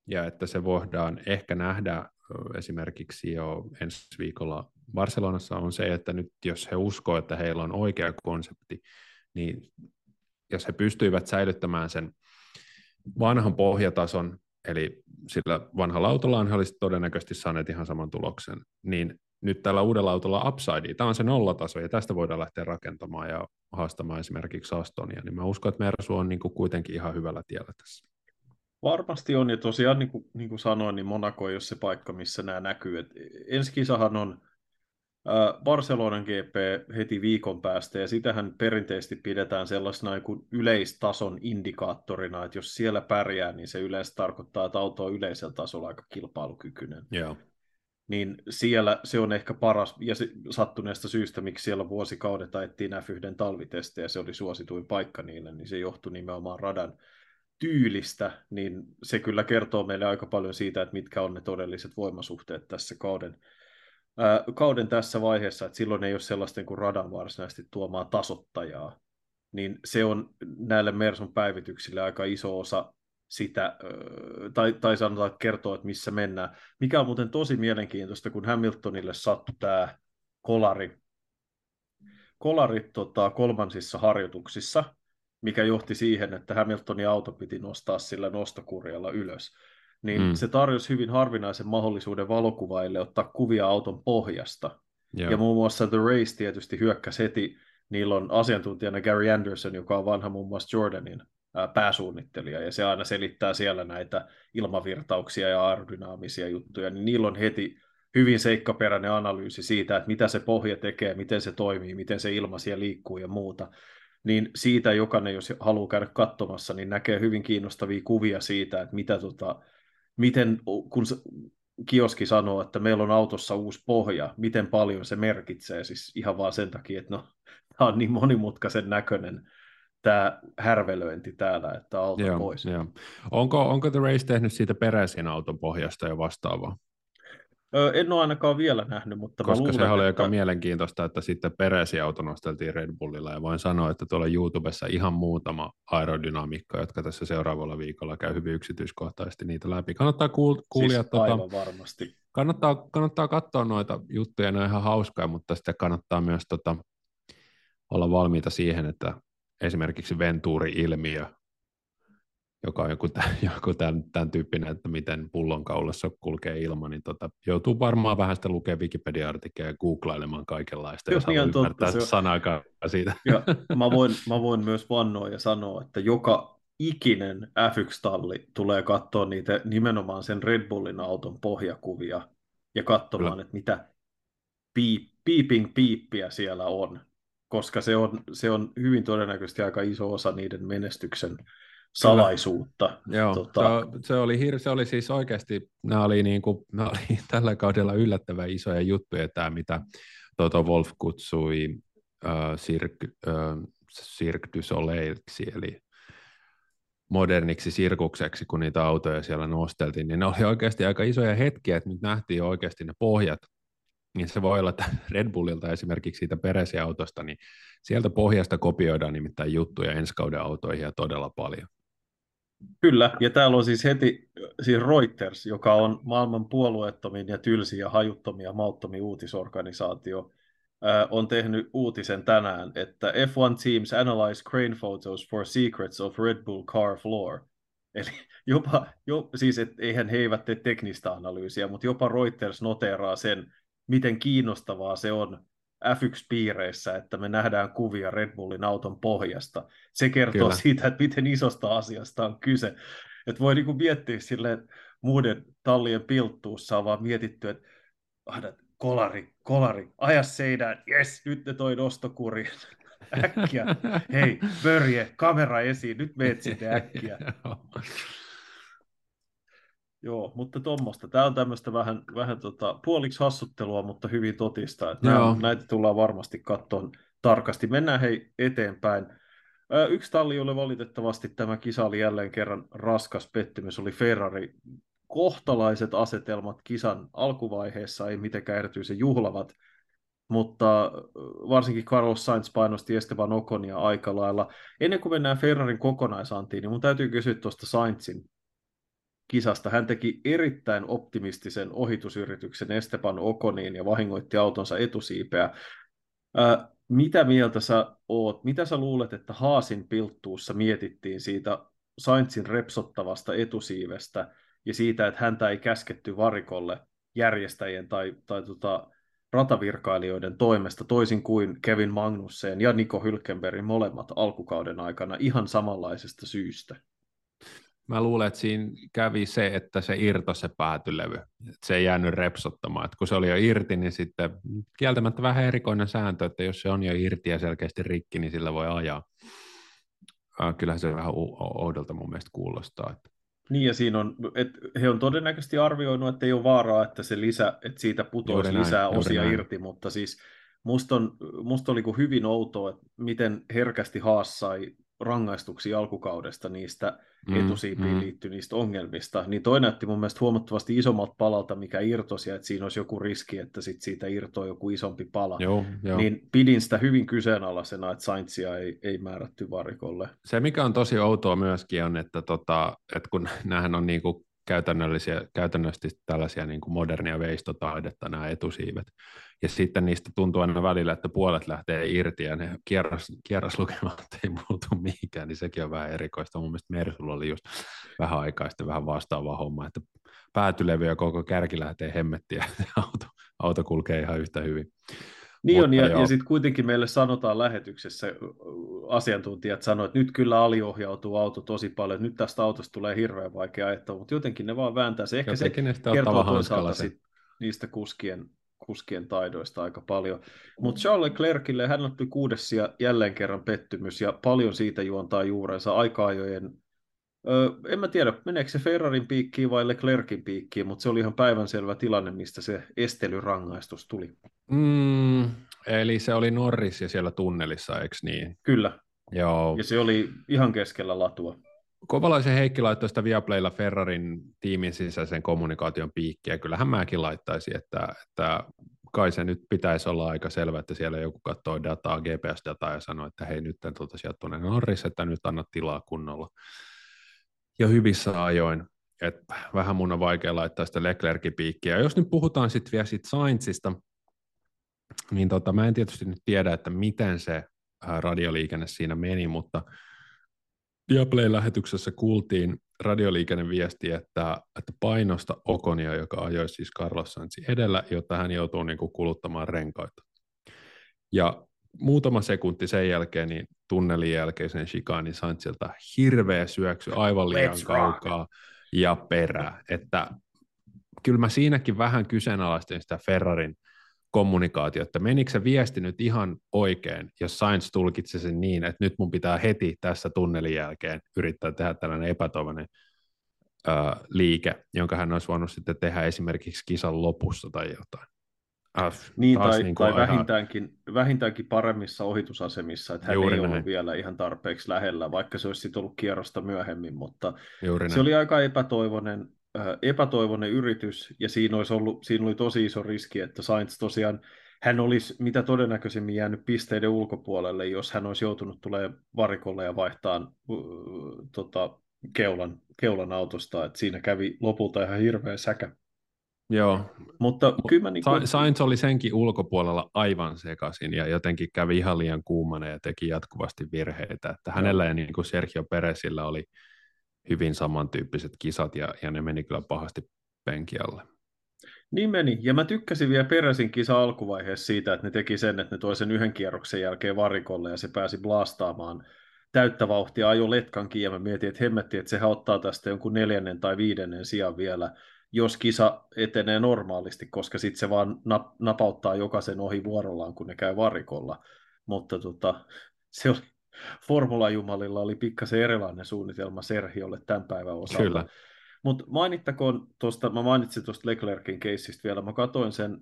ja että se voidaan ehkä nähdä esimerkiksi jo ensi viikolla Barcelonassa, on se, että nyt jos he uskoo, että heillä on oikea konsepti, niin jos he pystyivät säilyttämään sen vanhan pohjatason, eli sillä vanhalla autolla he olisivat todennäköisesti saaneet ihan saman tuloksen, niin nyt tällä uudella autolla upside, tämä on se nollataso, ja tästä voidaan lähteä rakentamaan ja haastamaan esimerkiksi Astonia, niin mä uskon, että Mersu on niin kuin kuitenkin ihan hyvällä tiellä tässä. Varmasti on, ja tosiaan niin kuin, niin kuin sanoin, niin Monaco ei ole se paikka, missä nämä näkyy. Ensi kisahan on Barcelonan GP heti viikon päästä, ja sitähän perinteisesti pidetään sellaisena niin kuin yleistason indikaattorina, että jos siellä pärjää, niin se yleensä tarkoittaa, että auto on yleisellä tasolla aika kilpailukykyinen. Joo. Niin siellä se on ehkä paras, ja se, sattuneesta syystä, miksi siellä vuosikaudet ajettiin F1 talvitestejä, se oli suosituin paikka niille, niin se johtui nimenomaan radan tyylistä, niin se kyllä kertoo meille aika paljon siitä, että mitkä on ne todelliset voimasuhteet tässä kauden kauden tässä vaiheessa, että silloin ei ole sellaisten kuin radan varsinaisesti tuomaa tasottajaa, niin se on näille Mersun päivityksille aika iso osa sitä, tai, tai sanotaan, että kertoo, että missä mennään. Mikä on muuten tosi mielenkiintoista, kun Hamiltonille sattui tämä kolari, kolari tota, kolmansissa harjoituksissa, mikä johti siihen, että Hamiltonin auto piti nostaa sillä nostokurjalla ylös niin mm. se tarjosi hyvin harvinaisen mahdollisuuden valokuvaille ottaa kuvia auton pohjasta. Joo. Ja muun muassa The Race tietysti hyökkäsi heti. Niillä on asiantuntijana Gary Anderson, joka on vanha muun muassa Jordanin pääsuunnittelija, ja se aina selittää siellä näitä ilmavirtauksia ja aerodynaamisia juttuja, niin niillä on heti hyvin seikkaperäinen analyysi siitä, että mitä se pohja tekee, miten se toimii, miten se ilma siellä liikkuu ja muuta. Niin siitä jokainen, jos haluaa käydä katsomassa, niin näkee hyvin kiinnostavia kuvia siitä, että mitä tota, miten, kun kioski sanoo, että meillä on autossa uusi pohja, miten paljon se merkitsee, siis ihan vaan sen takia, että no, tämä on niin monimutkaisen näköinen tämä härvelöinti täällä, että auto joo, pois. Joo. Onko, onko The Race tehnyt siitä peräisin auton pohjasta jo vastaavaa? En ole ainakaan vielä nähnyt, mutta Koska luulen, se oli että... aika mielenkiintoista, että sitten auto nosteltiin Red Bullilla, ja voin sanoa, että tuolla YouTubessa ihan muutama aerodynamiikka, jotka tässä seuraavalla viikolla käy hyvin yksityiskohtaisesti niitä läpi. Kannattaa kuul- kuulia, siis tuota, varmasti. Kannattaa, kannattaa katsoa noita juttuja, ne on ihan hauskoja, mutta sitten kannattaa myös tota, olla valmiita siihen, että esimerkiksi Venturi-ilmiö joka on joku, tämän, joku tämän, tämän tyyppinen, että miten pullonkaulassa kulkee ilma, niin tota, joutuu varmaan vähän sitä lukemaan Wikipedia-artikkeleja ja googlailemaan kaikenlaista, jos haluaa ymmärtää sanakaan siitä. Ja mä, voin, mä voin myös vannoa ja sanoa, että joka ikinen F1-talli tulee katsoa niitä nimenomaan sen Red Bullin auton pohjakuvia ja katsomaan, Kyllä. että mitä piip, piiping piippiä siellä on, koska se on, se on hyvin todennäköisesti aika iso osa niiden menestyksen salaisuutta. Joo, tota... se, se, oli hir- se oli siis oikeasti, nämä oli, niin kuin, nämä oli tällä kaudella yllättävän isoja juttuja, tämä mitä Toto Wolf kutsui äh, Cirque, äh, Cirque du Soleilksi, eli moderniksi sirkukseksi, kun niitä autoja siellä nosteltiin, niin ne oli oikeasti aika isoja hetkiä, että nyt nähtiin oikeasti ne pohjat, niin se voi olla, että Red Bullilta esimerkiksi siitä peräsiautosta, niin sieltä pohjasta kopioidaan nimittäin juttuja ensi kauden autoihin ja todella paljon. Kyllä, ja täällä on siis heti siis Reuters, joka on maailman puolueettomin ja tylsin ja hajuttomia ja mauttomin uutisorganisaatio, on tehnyt uutisen tänään, että F1 teams analyze crane photos for secrets of Red Bull car floor. Eli jopa, jo, siis et, eihän he eivät tee teknistä analyysiä, mutta jopa Reuters noteraa sen, miten kiinnostavaa se on F1-piireissä, että me nähdään kuvia Red Bullin auton pohjasta. Se kertoo Kyllä. siitä, että miten isosta asiasta on kyse. Että voi niinku miettiä silleen, muiden tallien pilttuussa on vaan mietitty, että kolari, kolari, aja seinään, jes, nyt ne toi nostokuri. Äkkiä, hei, Börje, kamera esiin, nyt meet sitten äkkiä. Joo, mutta tuommoista. Tämä on tämmöistä vähän, vähän tota, puoliksi hassuttelua, mutta hyvin totista. Että nämä, näitä tullaan varmasti katsoa tarkasti. Mennään hei eteenpäin. Yksi talli, jolle valitettavasti tämä kisa oli jälleen kerran raskas pettymys, oli Ferrari. Kohtalaiset asetelmat kisan alkuvaiheessa, ei mitenkään erityisen juhlavat, mutta varsinkin Carlos Sainz painosti Esteban Oconia aika lailla. Ennen kuin mennään Ferrarin kokonaisantiin, niin mun täytyy kysyä tuosta Sainzin kisasta. Hän teki erittäin optimistisen ohitusyrityksen Esteban Okoniin ja vahingoitti autonsa etusiipeä. Ää, mitä mieltä sä oot? Mitä sä luulet, että Haasin pilttuussa mietittiin siitä Sainzin repsottavasta etusiivestä ja siitä, että häntä ei käsketty varikolle järjestäjien tai, tai tota, ratavirkailijoiden toimesta, toisin kuin Kevin Magnussen ja Niko Hylkenbergin molemmat alkukauden aikana ihan samanlaisesta syystä? Mä luulen, että siinä kävi se, että se irto se päätylevy. Että se ei jäänyt repsottamaan. Että kun se oli jo irti, niin sitten kieltämättä vähän erikoinen sääntö, että jos se on jo irti ja selkeästi rikki, niin sillä voi ajaa. Kyllähän se vähän oudolta mun mielestä kuulostaa. Että... Niin ja siinä on, että he on todennäköisesti arvioinut, että ei ole vaaraa, että se lisä, että siitä putoisi juuri lisää näin, osia irti, mutta siis musta, on, musta oli hyvin outoa, että miten herkästi Haas sai rangaistuksia alkukaudesta niistä mm, etusiipiin mm. liittyvistä ongelmista, niin toi näytti mun mielestä huomattavasti isommalta palalta, mikä irtosi, että siinä olisi joku riski, että sit siitä irtoaa joku isompi pala. Joo, joo. Niin pidin sitä hyvin kyseenalaisena, että Saintsia ei, ei määrätty varikolle. Se, mikä on tosi outoa myöskin, on, että, tota, että kun nämähän on niinku käytännöllisiä, käytännöllisesti tällaisia niin kuin modernia veistotaidetta nämä etusiivet. Ja sitten niistä tuntuu aina välillä, että puolet lähtee irti ja ne kierras, kierraslukemat ei muutu mihinkään, niin sekin on vähän erikoista. Mun mielestä Mersulla oli just vähän aikaa sitten vähän vastaava homma, että päätylevy ja koko kärki lähtee hemmettiin ja auto, auto kulkee ihan yhtä hyvin. Niin on, ja, ja sitten kuitenkin meille sanotaan lähetyksessä, asiantuntijat sanoivat, että nyt kyllä aliohjautuu auto tosi paljon, nyt tästä autosta tulee hirveän vaikea ajatella, mutta jotenkin ne vaan vääntää se. Ehkä jotenkin se kertoo toisaalta sit niistä kuskien, kuskien taidoista aika paljon. Mutta Charles Leclercille hän otti kuudes ja jälleen kerran pettymys, ja paljon siitä juontaa juurensa aika-ajojen Öö, en mä tiedä, meneekö se Ferrarin piikkiin vai Leclerkin piikkiin, mutta se oli ihan päivänselvä tilanne, mistä se estelyrangaistus tuli. Mm, eli se oli Norris ja siellä tunnelissa, eikö niin? Kyllä. Joo. Ja se oli ihan keskellä latua. Kovalaisen Heikki laittoi sitä Viaplaylla Ferrarin tiimin sisäisen kommunikaation piikkiä. Kyllähän mäkin laittaisin, että, että kai se nyt pitäisi olla aika selvä, että siellä joku katsoo dataa, GPS-dataa ja sanoo, että hei nyt tuota, sieltä tuonne Norris, että nyt anna tilaa kunnolla ja hyvissä ajoin. Et vähän mun on vaikea laittaa sitä Leclerkin piikkiä. Jos nyt puhutaan sitten vielä siitä Sainzista, niin tota, mä en tietysti nyt tiedä, että miten se radioliikenne siinä meni, mutta Viaplay-lähetyksessä kuultiin radioliikenneviesti, että, että painosta Okonia, joka ajoi siis Carlos Sainz edellä, jotta hän joutuu niin kuin kuluttamaan renkaita. Ja muutama sekunti sen jälkeen, niin tunnelin jälkeisen shikaanin Sainzilta hirveä syöksy aivan liian Let's kaukaa rock. ja perä. Että kyllä mä siinäkin vähän kyseenalaistin sitä Ferrarin kommunikaatio, että menikö se viesti nyt ihan oikein, jos Sainz tulkitsi sen niin, että nyt mun pitää heti tässä tunnelin jälkeen yrittää tehdä tällainen epätoivoinen liike, jonka hän olisi voinut sitten tehdä esimerkiksi kisan lopussa tai jotain. Äh, niin, tai, niin tai vähintäänkin, vähintäänkin paremmissa ohitusasemissa, että hän Juuri ei näin. ollut vielä ihan tarpeeksi lähellä, vaikka se olisi ollut kierrosta myöhemmin, mutta Juuri se näin. oli aika epätoivoinen, äh, epätoivoinen yritys, ja siinä, olisi ollut, siinä oli tosi iso riski, että Sainz tosiaan, hän olisi mitä todennäköisemmin jäänyt pisteiden ulkopuolelle, jos hän olisi joutunut tulemaan varikolle ja vaihtaa uh, tota, keulan, keulan autosta, että siinä kävi lopulta ihan hirveä säkä. Joo. Mutta kyllä mä niin kuin... Sainz oli senkin ulkopuolella aivan sekaisin ja jotenkin kävi ihan liian kuumana ja teki jatkuvasti virheitä. Että hänellä ja niin kuin Sergio Peresillä oli hyvin samantyyppiset kisat ja, ja ne meni kyllä pahasti penkialle. Niin meni, ja mä tykkäsin vielä Peresin kisa alkuvaiheessa siitä, että ne teki sen, että ne toi sen yhden kierroksen jälkeen varikolle ja se pääsi blastaamaan täyttä vauhtia, ajo letkankin ja mä mietin, että hemmetti, että sehän ottaa tästä jonkun neljännen tai viidennen sijaan vielä, jos kisa etenee normaalisti, koska sitten se vaan nap- napauttaa jokaisen ohi vuorollaan, kun ne käy varikolla. Mutta tota, se oli, Formula-jumalilla oli pikkasen erilainen suunnitelma Serhiolle tämän päivän osalta. Kyllä. Mutta mainittakoon tuosta, mä mainitsin tuosta Leclerkin keissistä vielä, mä katsoin sen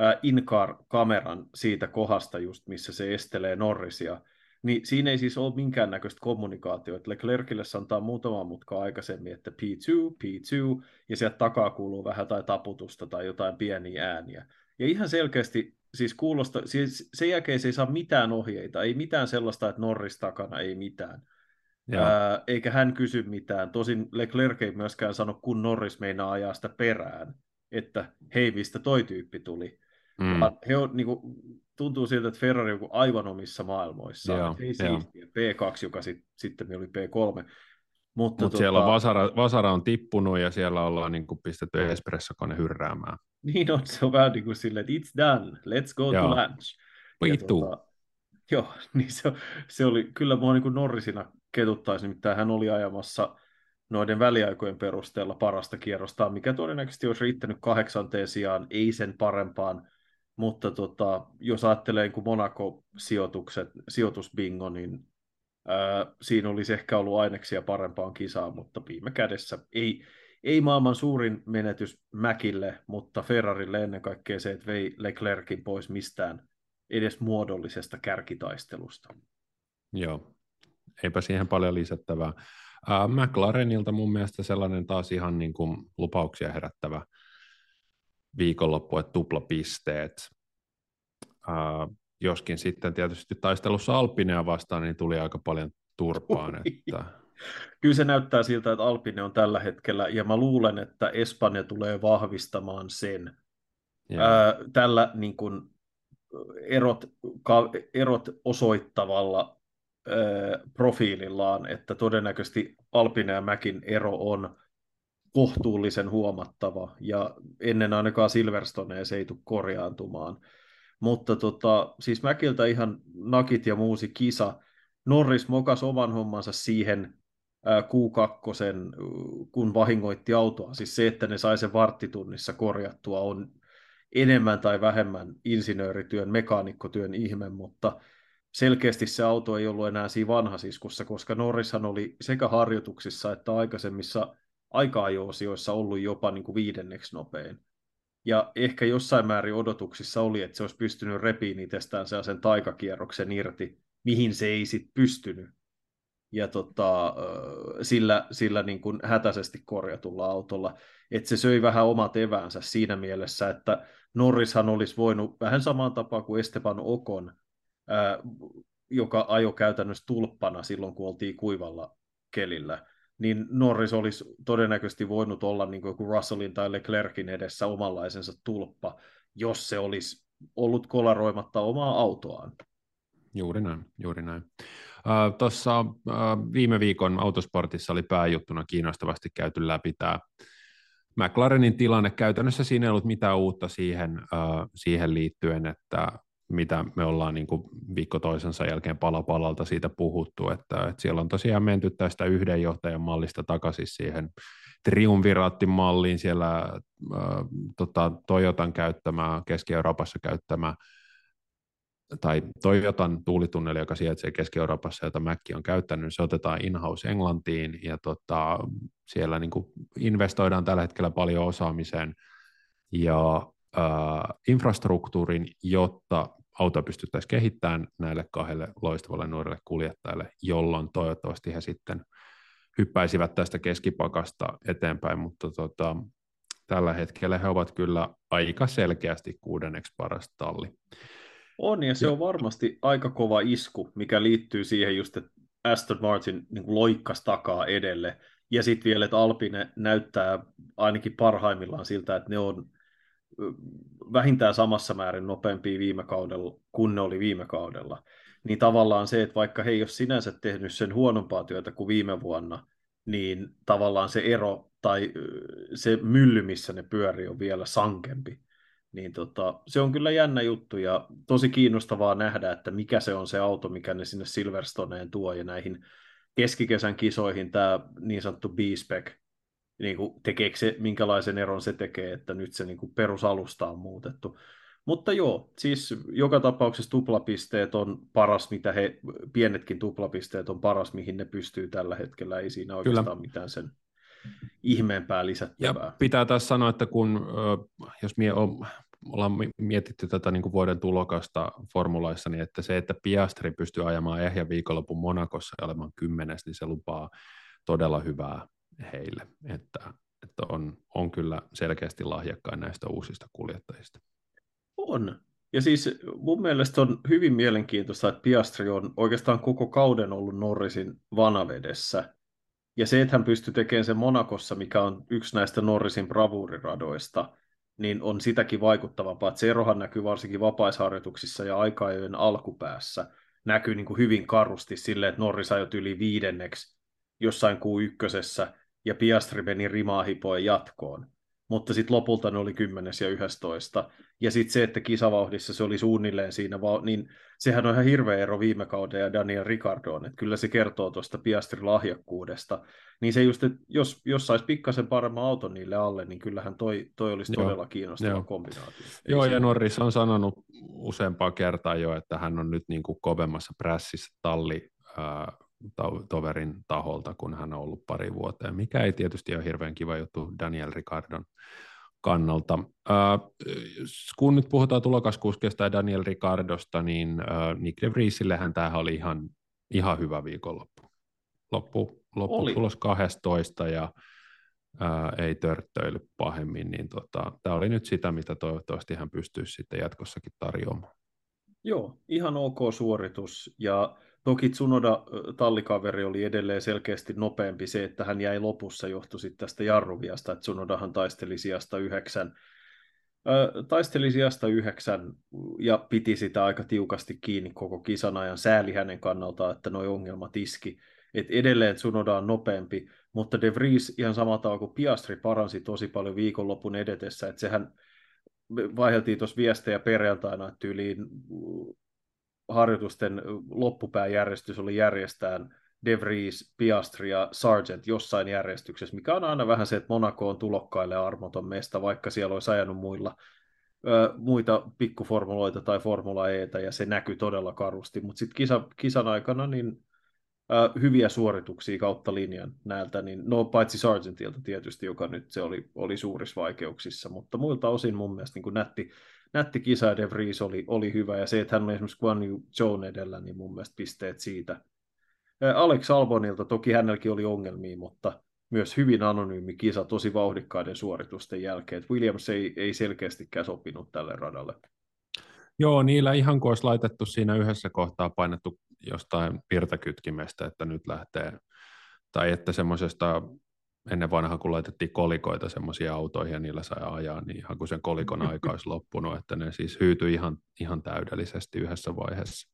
äh, in-car-kameran siitä kohdasta just, missä se estelee Norrisia, niin siinä ei siis ole minkäännäköistä kommunikaatiota. Leclercille antaa muutama mutka aikaisemmin, että P2, P2, ja sieltä takaa kuuluu vähän tai taputusta tai jotain pieniä ääniä. Ja ihan selkeästi siis kuulosta, siis sen jälkeen se ei saa mitään ohjeita, ei mitään sellaista, että Norris takana, ei mitään. Ää, eikä hän kysy mitään. Tosin Leclerc ei myöskään sano, kun Norris meinaa ajaa sitä perään, että hei, mistä toi tyyppi tuli. Mm. he on, niin kuin, tuntuu siltä, että Ferrari on aivan omissa maailmoissa. Joo, ei siistiä. P2, joka sit, sitten oli P3. Mutta Mut tota... siellä on vasara, vasara, on tippunut ja siellä ollaan niin kuin pistetty espressokone hyrräämään. Niin on, se on vähän niin kuin silleen, että it's done, let's go joo. to lunch. Pitu. Tota, joo, niin se, se oli, kyllä mua niin kuin Norrisina ketuttaisi, nimittäin hän oli ajamassa noiden väliaikojen perusteella parasta kierrosta, mikä todennäköisesti olisi riittänyt kahdeksanteen sijaan, ei sen parempaan, mutta tota, jos ajattelee niin Monaco-sijoitukset, sijoitusbingo, niin ää, siinä olisi ehkä ollut aineksia parempaan kisaan, mutta viime kädessä ei, ei maailman suurin menetys Mäkille, mutta Ferrarille ennen kaikkea se, että vei Leclerkin pois mistään edes muodollisesta kärkitaistelusta. Joo, eipä siihen paljon lisättävää. Uh, McLarenilta mun mielestä sellainen taas ihan niin kuin lupauksia herättävä viikonloppu, että tuplapisteet. Uh, joskin sitten tietysti taistelussa Alpinea vastaan niin tuli aika paljon turpaan. Että... Kyllä se näyttää siltä, että Alpine on tällä hetkellä, ja mä luulen, että Espanja tulee vahvistamaan sen. Ää, tällä niin kuin, erot, ka, erot osoittavalla profiilillaan, että todennäköisesti Alpine ja Mäkin ero on kohtuullisen huomattava, ja ennen ainakaan Silverstone se ei tule korjaantumaan. Mutta tota, siis Mäkiltä ihan nakit ja muusi kisa. Norris mokas oman hommansa siihen Q2, kun vahingoitti autoa. Siis se, että ne sai sen varttitunnissa korjattua, on enemmän tai vähemmän insinöörityön, mekaanikkotyön ihme, mutta selkeästi se auto ei ollut enää siinä vanhasiskussa, koska Norrishan oli sekä harjoituksissa että aikaisemmissa aika-ajo-osioissa ollut jopa niin kuin viidenneksi nopein. Ja ehkä jossain määrin odotuksissa oli, että se olisi pystynyt repiin itsestään sen taikakierroksen irti, mihin se ei sitten pystynyt. Ja tota, sillä, sillä niin kuin hätäisesti korjatulla autolla. Että se söi vähän omat eväänsä siinä mielessä, että Norrishan olisi voinut vähän samaan tapaan kuin Esteban Okon joka ajo käytännössä tulppana silloin, kun oltiin kuivalla kelillä, niin Norris olisi todennäköisesti voinut olla niin kuin Russellin tai Leclerkin edessä omanlaisensa tulppa, jos se olisi ollut kolaroimatta omaa autoaan. Juuri näin, juuri näin. Uh, Tuossa uh, viime viikon autosportissa oli pääjuttuna kiinnostavasti käyty läpi tämä McLarenin tilanne. Käytännössä siinä ei ollut mitään uutta siihen, uh, siihen liittyen, että mitä me ollaan niin kuin viikko toisensa jälkeen pala palalta siitä puhuttu, että, että siellä on tosiaan menty tästä yhden johtajan mallista takaisin siihen triumviraattimalliin, siellä äh, tota, Toyotan käyttämä, Keski-Euroopassa käyttämä tai Toyotan tuulitunneli, joka sijaitsee Keski-Euroopassa, jota Mäkki on käyttänyt, se otetaan in-house Englantiin ja tota, siellä niin kuin investoidaan tällä hetkellä paljon osaamiseen ja äh, infrastruktuurin, jotta autoa pystyttäisiin kehittämään näille kahdelle loistavalle nuorille kuljettajille, jolloin toivottavasti he sitten hyppäisivät tästä keskipakasta eteenpäin, mutta tota, tällä hetkellä he ovat kyllä aika selkeästi kuudenneksi paras talli. On, ja se ja. on varmasti aika kova isku, mikä liittyy siihen just, että Aston Martin niin loikkas takaa edelle, Ja sitten vielä, että Alpine näyttää ainakin parhaimmillaan siltä, että ne on vähintään samassa määrin nopeampia viime kaudella kuin ne oli viime kaudella. Niin tavallaan se, että vaikka he ei ole sinänsä tehnyt sen huonompaa työtä kuin viime vuonna, niin tavallaan se ero tai se mylly, missä ne pyörii, on vielä sankempi. Niin tota, se on kyllä jännä juttu ja tosi kiinnostavaa nähdä, että mikä se on se auto, mikä ne sinne Silverstoneen tuo ja näihin keskikesän kisoihin tämä niin sanottu B-spec, niin kuin, tekeekö se, minkälaisen eron se tekee, että nyt se niin kuin perusalusta on muutettu. Mutta joo, siis joka tapauksessa tuplapisteet on paras, mitä he, pienetkin tuplapisteet on paras, mihin ne pystyy tällä hetkellä. Ei siinä oikeastaan Kyllä. mitään sen ihmeempää lisättävää. Ja pitää tässä sanoa, että kun, jos mie on, ollaan mietitty tätä niin kuin vuoden tulokasta formulaissa, niin että se, että Piastri pystyy ajamaan ehjä viikonlopun Monakossa ja olemaan kymmenes, niin se lupaa todella hyvää heille, että, että on, on kyllä selkeästi lahjakkain näistä uusista kuljettajista. On. Ja siis mun mielestä on hyvin mielenkiintoista, että Piastri on oikeastaan koko kauden ollut Norrisin vanavedessä. Ja se, että hän pystyy tekemään sen Monakossa, mikä on yksi näistä Norrisin bravuuriradoista, niin on sitäkin vaikuttavampaa. Että se erohan näkyy varsinkin vapaisharjoituksissa ja aika alkupäässä. Näkyy niin kuin hyvin karusti silleen, että Norris ajoi yli viidenneksi jossain kuu ykkösessä, ja Piastri meni rimaa hipoen jatkoon. Mutta sitten lopulta ne oli 10 ja 11. Ja sitten se, että kisavauhdissa se oli suunnilleen siinä, niin sehän on ihan hirveä ero viime kauden ja Daniel Ricardoon, että kyllä se kertoo tuosta Piastrin lahjakkuudesta. Niin se just, että jos, jos saisi pikkasen paremman auton niille alle, niin kyllähän toi, toi olisi Joo. todella kiinnostava Joo. kombinaatio. Ei Joo, ja Norris on sanonut useampaa kertaa jo, että hän on nyt niin kuin kovemmassa prässissä talli toverin taholta, kun hän on ollut pari vuotta, mikä ei tietysti ole hirveän kiva juttu Daniel Ricardon kannalta. Äh, kun nyt puhutaan tulokaskuskeesta ja Daniel Ricardosta, niin äh, Nick de Vriesillehän tämähän oli ihan, ihan hyvä viikonloppu. Loppu, loppu tulos 12 ja äh, ei törttöily pahemmin, niin tota, tämä oli nyt sitä, mitä toivottavasti hän pystyisi sitten jatkossakin tarjoamaan. Joo, ihan ok suoritus ja Toki Tsunoda tallikaveri oli edelleen selkeästi nopeampi. Se, että hän jäi lopussa, johtui sitten tästä jarruviasta, että Tsunodahan taisteli sijasta yhdeksän. taisteli sijasta yhdeksän ja piti sitä aika tiukasti kiinni koko kisan ajan. Sääli hänen kannaltaan, että nuo ongelmat iski. Et edelleen Tsunoda on nopeampi, mutta De Vries ihan samalla tavalla kuin Piastri paransi tosi paljon viikonlopun edetessä, että sehän vaihdeltiin tuossa viestejä perjantaina, että yliin harjoitusten loppupääjärjestys oli järjestään De Vries, Piastri ja Sargent jossain järjestyksessä, mikä on aina vähän se, että Monaco on tulokkaille armoton mesta, vaikka siellä olisi ajanut muilla, ö, muita pikkuformuloita tai Formula Etä, ja se näkyy todella karusti, mutta sitten kisa, kisan aikana niin ö, hyviä suorituksia kautta linjan näiltä, niin no paitsi Sargentilta tietysti, joka nyt se oli, oli suurissa vaikeuksissa, mutta muilta osin mun mielestä niin nätti, nätti kisa De Vries oli, oli hyvä, ja se, että hän on esimerkiksi Guan Yu Zhou edellä, niin mun mielestä pisteet siitä. Alex Albonilta toki hänelläkin oli ongelmia, mutta myös hyvin anonyymi kisa tosi vauhdikkaiden suoritusten jälkeen. Williams ei, ei selkeästikään sopinut tälle radalle. Joo, niillä ihan kuin olisi laitettu siinä yhdessä kohtaa painettu jostain virtakytkimestä, että nyt lähtee, tai että semmoisesta ennen vanha, kun laitettiin kolikoita semmoisia autoihin ja niillä sai ajaa, niin ihan kuin sen kolikon aika olisi loppunut, että ne siis hyytyi ihan, ihan täydellisesti yhdessä vaiheessa.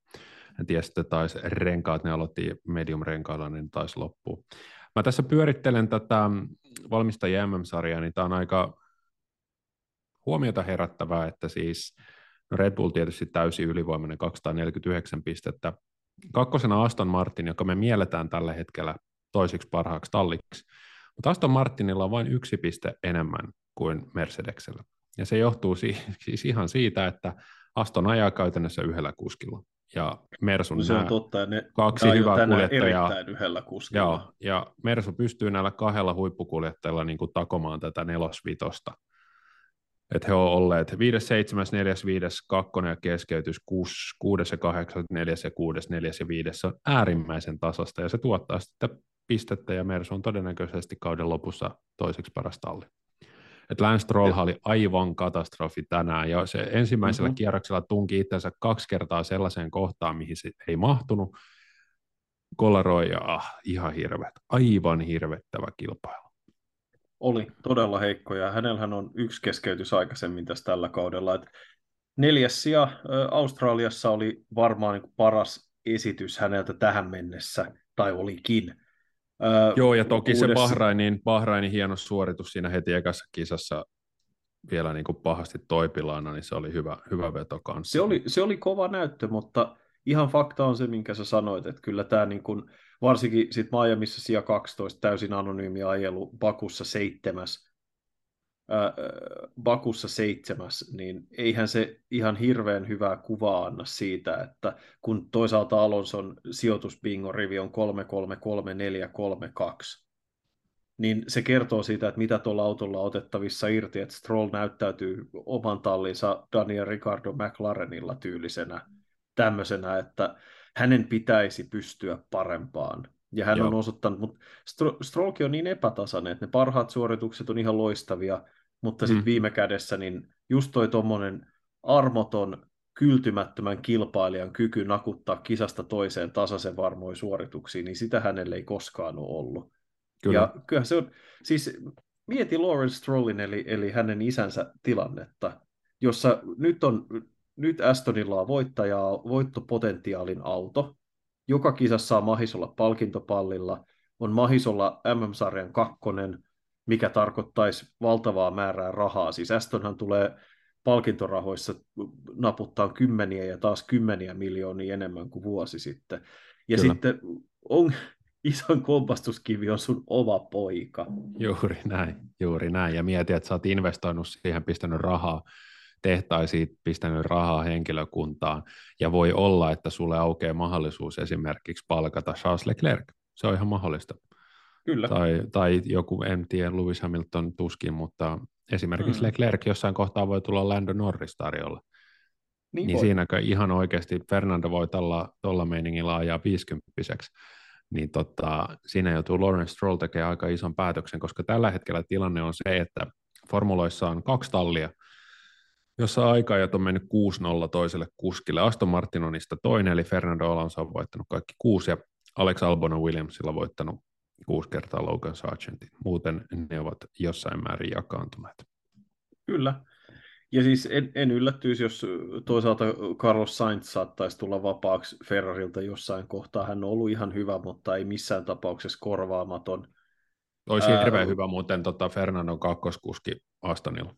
En tiedä, sitten taisi renkaat, ne aloitti medium-renkailla, niin taisi loppua. Mä tässä pyörittelen tätä valmista MM-sarjaa, niin tämä on aika huomiota herättävää, että siis no Red Bull tietysti täysin ylivoimainen 249 pistettä. Kakkosena Aston Martin, joka me mielletään tällä hetkellä toisiksi parhaaksi talliksi, mutta Aston Martinilla on vain yksi piste enemmän kuin Mercedeksellä. Ja se johtuu siis ihan siitä, että Aston ajaa käytännössä yhdellä kuskilla. Ja Mersun no se on totta, ne kaksi hyvää kuljettajaa. yhdellä kuskilla. Joo, ja Mersu pystyy näillä kahdella huippukuljettajalla niin kuin takomaan tätä nelosvitosta. Että he ovat olleet 5, 7, 4, 5, 2 ja keskeytys 6, 6 ja 8, 4 ja 6, 4 ja 5 on äärimmäisen tasasta ja se tuottaa sitten pistettä ja Mersu on todennäköisesti kauden lopussa toiseksi paras talli. Et Lance Stroll oli aivan katastrofi tänään ja se ensimmäisellä mm-hmm. kierroksella tunki itsensä kaksi kertaa sellaiseen kohtaan, mihin se ei mahtunut. Kolaroi ja ah, ihan hirveät, aivan hirvettävä kilpailu. Oli todella heikko ja hänellähän on yksi keskeytys aikaisemmin tässä tällä kaudella. Että neljäs sija Australiassa oli varmaan niin paras esitys häneltä tähän mennessä, tai olikin. Joo, ja toki uudessa... se Bahrainin, Bahrainin hieno suoritus siinä heti ekassa kisassa vielä niin kuin pahasti toipilaana, niin se oli hyvä, hyvä veto kanssa. Se oli, se oli kova näyttö, mutta ihan fakta on se, minkä sä sanoit, että kyllä tämä niin kuin, varsinkin sit Miamiissa sija 12 täysin anonyymi ajelu, Bakussa seitsemäs, Bakussa seitsemäs, niin eihän se ihan hirveän hyvää kuvaa anna siitä, että kun toisaalta Alonson sijoitusbingo-rivi on 33342, niin se kertoo siitä, että mitä tuolla autolla on otettavissa irti, että Stroll näyttäytyy oman tallinsa Daniel Ricardo McLarenilla tyylisenä tämmöisenä, että hänen pitäisi pystyä parempaan. Ja hän Joo. on osoittanut, mutta Strollkin on niin epätasainen, että ne parhaat suoritukset on ihan loistavia, mutta sitten mm. viime kädessä niin just toi tuommoinen armoton, kyltymättömän kilpailijan kyky nakuttaa kisasta toiseen tasaisen varmoin suorituksiin, niin sitä hänelle ei koskaan ole ollut. Kyllä. Ja kyllä se on, siis mieti Lawrence Strollin eli, eli hänen isänsä tilannetta, jossa nyt on nyt Astonilla on voittajaa, voittopotentiaalin auto. Joka kisassa saa mahis olla palkintopallilla. On mahis olla MM-sarjan kakkonen, mikä tarkoittaisi valtavaa määrää rahaa. Siis Astonhan tulee palkintorahoissa naputtaa kymmeniä ja taas kymmeniä miljoonia enemmän kuin vuosi sitten. Ja Kyllä. sitten on, isoin kompastuskivi on sun oma poika. Juuri näin, juuri näin. Ja mieti, että sä oot investoinut siihen, pistänyt rahaa tehtaisiin pistänyt rahaa henkilökuntaan, ja voi olla, että sulle aukeaa mahdollisuus esimerkiksi palkata Charles Leclerc. Se on ihan mahdollista. Kyllä. Tai, tai joku, en tiedä, Lewis Hamilton tuskin, mutta esimerkiksi mm. Leclerc jossain kohtaa voi tulla Lando Norris tarjolla. Niin, niin siinäkö ihan oikeasti Fernando voi tuolla meiningillä ajaa 50 niin tota, siinä joutuu Lawrence Stroll tekemään aika ison päätöksen, koska tällä hetkellä tilanne on se, että formuloissa on kaksi tallia, jossa aikaajat on mennyt 6-0 toiselle kuskille. Aston Martin on niistä toinen, eli Fernando Alonso on voittanut kaikki kuusi, ja Alex Albon Williamsilla voittanut kuusi kertaa Logan Sargentin. Muuten ne ovat jossain määrin jakaantuneet. Kyllä. Ja siis en, en yllättyisi, jos toisaalta Carlos Sainz saattaisi tulla vapaaksi Ferrarilta jossain kohtaa. Hän on ollut ihan hyvä, mutta ei missään tapauksessa korvaamaton. Olisi Ää... hirveän hyvä muuten tota Fernandon kakkoskuski Astonilla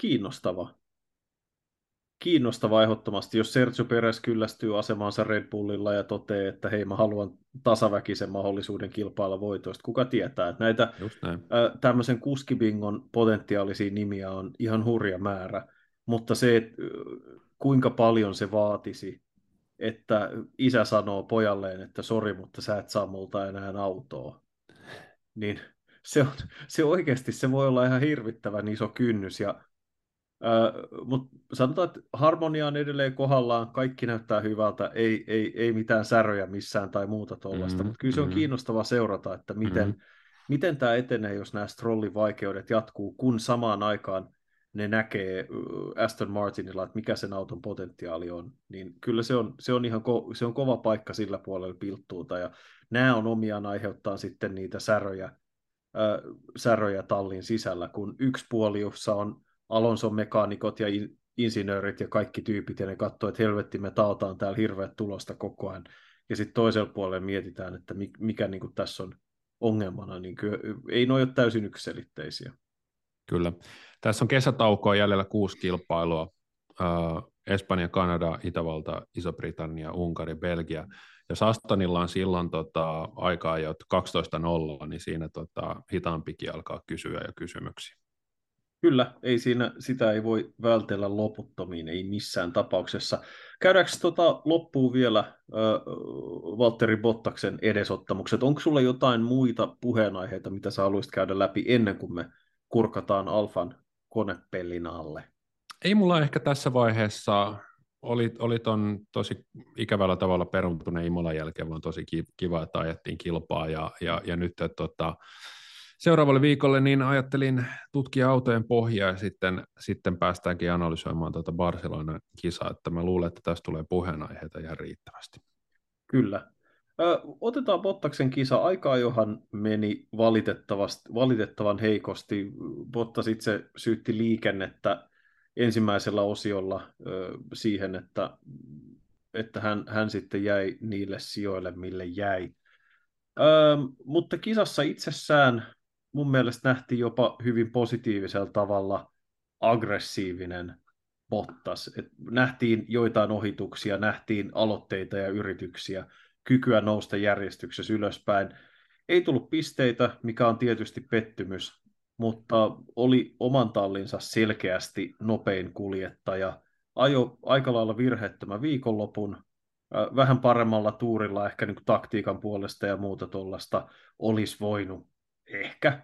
kiinnostava. Kiinnostava ehdottomasti, jos Sergio Perez kyllästyy asemaansa Red Bullilla ja toteaa, että hei mä haluan tasaväkisen mahdollisuuden kilpailla voitoista. Kuka tietää, että näitä ä, tämmöisen kuskibingon potentiaalisia nimiä on ihan hurja määrä, mutta se, että kuinka paljon se vaatisi, että isä sanoo pojalleen, että sori, mutta sä et saa multa enää autoa, niin se, on, se oikeasti se voi olla ihan hirvittävän iso kynnys ja mutta sanotaan, että harmonia on edelleen kohdallaan, kaikki näyttää hyvältä, ei, ei, ei mitään säröjä missään tai muuta tuollaista, mm-hmm. mutta kyllä se on mm-hmm. kiinnostavaa seurata, että miten, mm-hmm. miten tämä etenee, jos nämä Strollin vaikeudet jatkuu, kun samaan aikaan ne näkee Aston Martinilla, että mikä sen auton potentiaali on, niin kyllä se on, se on ihan ko, se on kova paikka sillä puolella pilttuuta, ja nämä on omiaan aiheuttaa sitten niitä säröjä, äh, säröjä tallin sisällä, kun yksi puoli, jossa on Alonson mekaanikot ja insinöörit ja kaikki tyypit, ja ne katsoo, että helvetti, me taataan täällä hirveät tulosta koko ajan. Ja sitten toisella puolella mietitään, että mikä niin kuin tässä on ongelmana, niin kyllä, ei ne ole täysin yksiselitteisiä. Kyllä. Tässä on kesätaukoa jäljellä kuusi kilpailua. Uh, Espanja, Kanada, Itävalta, Iso-Britannia, Unkari, Belgia. Jos Astonilla on silloin tota, aikaa jo 12.0, niin siinä tota, hitaampikin alkaa kysyä ja kysymyksiä. Kyllä, ei siinä, sitä ei voi vältellä loputtomiin, ei missään tapauksessa. Käydäänkö tota loppuun vielä äh, Valtteri Bottaksen edesottamukset? Onko sulla jotain muita puheenaiheita, mitä sä haluaisit käydä läpi ennen kuin me kurkataan Alfan konepellin alle? Ei mulla ehkä tässä vaiheessa, oli, oli ton tosi ikävällä tavalla peruntuneen Imolan jälkeen, vaan tosi kiva, että ajettiin kilpaa ja, ja, ja nyt että, tota, seuraavalle viikolle, niin ajattelin tutkia autojen pohjaa ja sitten, sitten päästäänkin analysoimaan tuota Barcelonan kisaa, että mä luulen, että tästä tulee puheenaiheita ihan riittävästi. Kyllä. Ö, otetaan Bottaksen kisa. Aika johan meni valitettavasti, valitettavan heikosti. Bottas itse syytti liikennettä ensimmäisellä osiolla ö, siihen, että, että hän, hän sitten jäi niille sijoille, mille jäi. Ö, mutta kisassa itsessään mun mielestä nähtiin jopa hyvin positiivisella tavalla aggressiivinen Bottas. Et nähtiin joitain ohituksia, nähtiin aloitteita ja yrityksiä, kykyä nousta järjestyksessä ylöspäin. Ei tullut pisteitä, mikä on tietysti pettymys, mutta oli oman tallinsa selkeästi nopein kuljettaja. Ajo aika lailla virheettömän viikonlopun, vähän paremmalla tuurilla ehkä niin taktiikan puolesta ja muuta tuollaista olisi voinut ehkä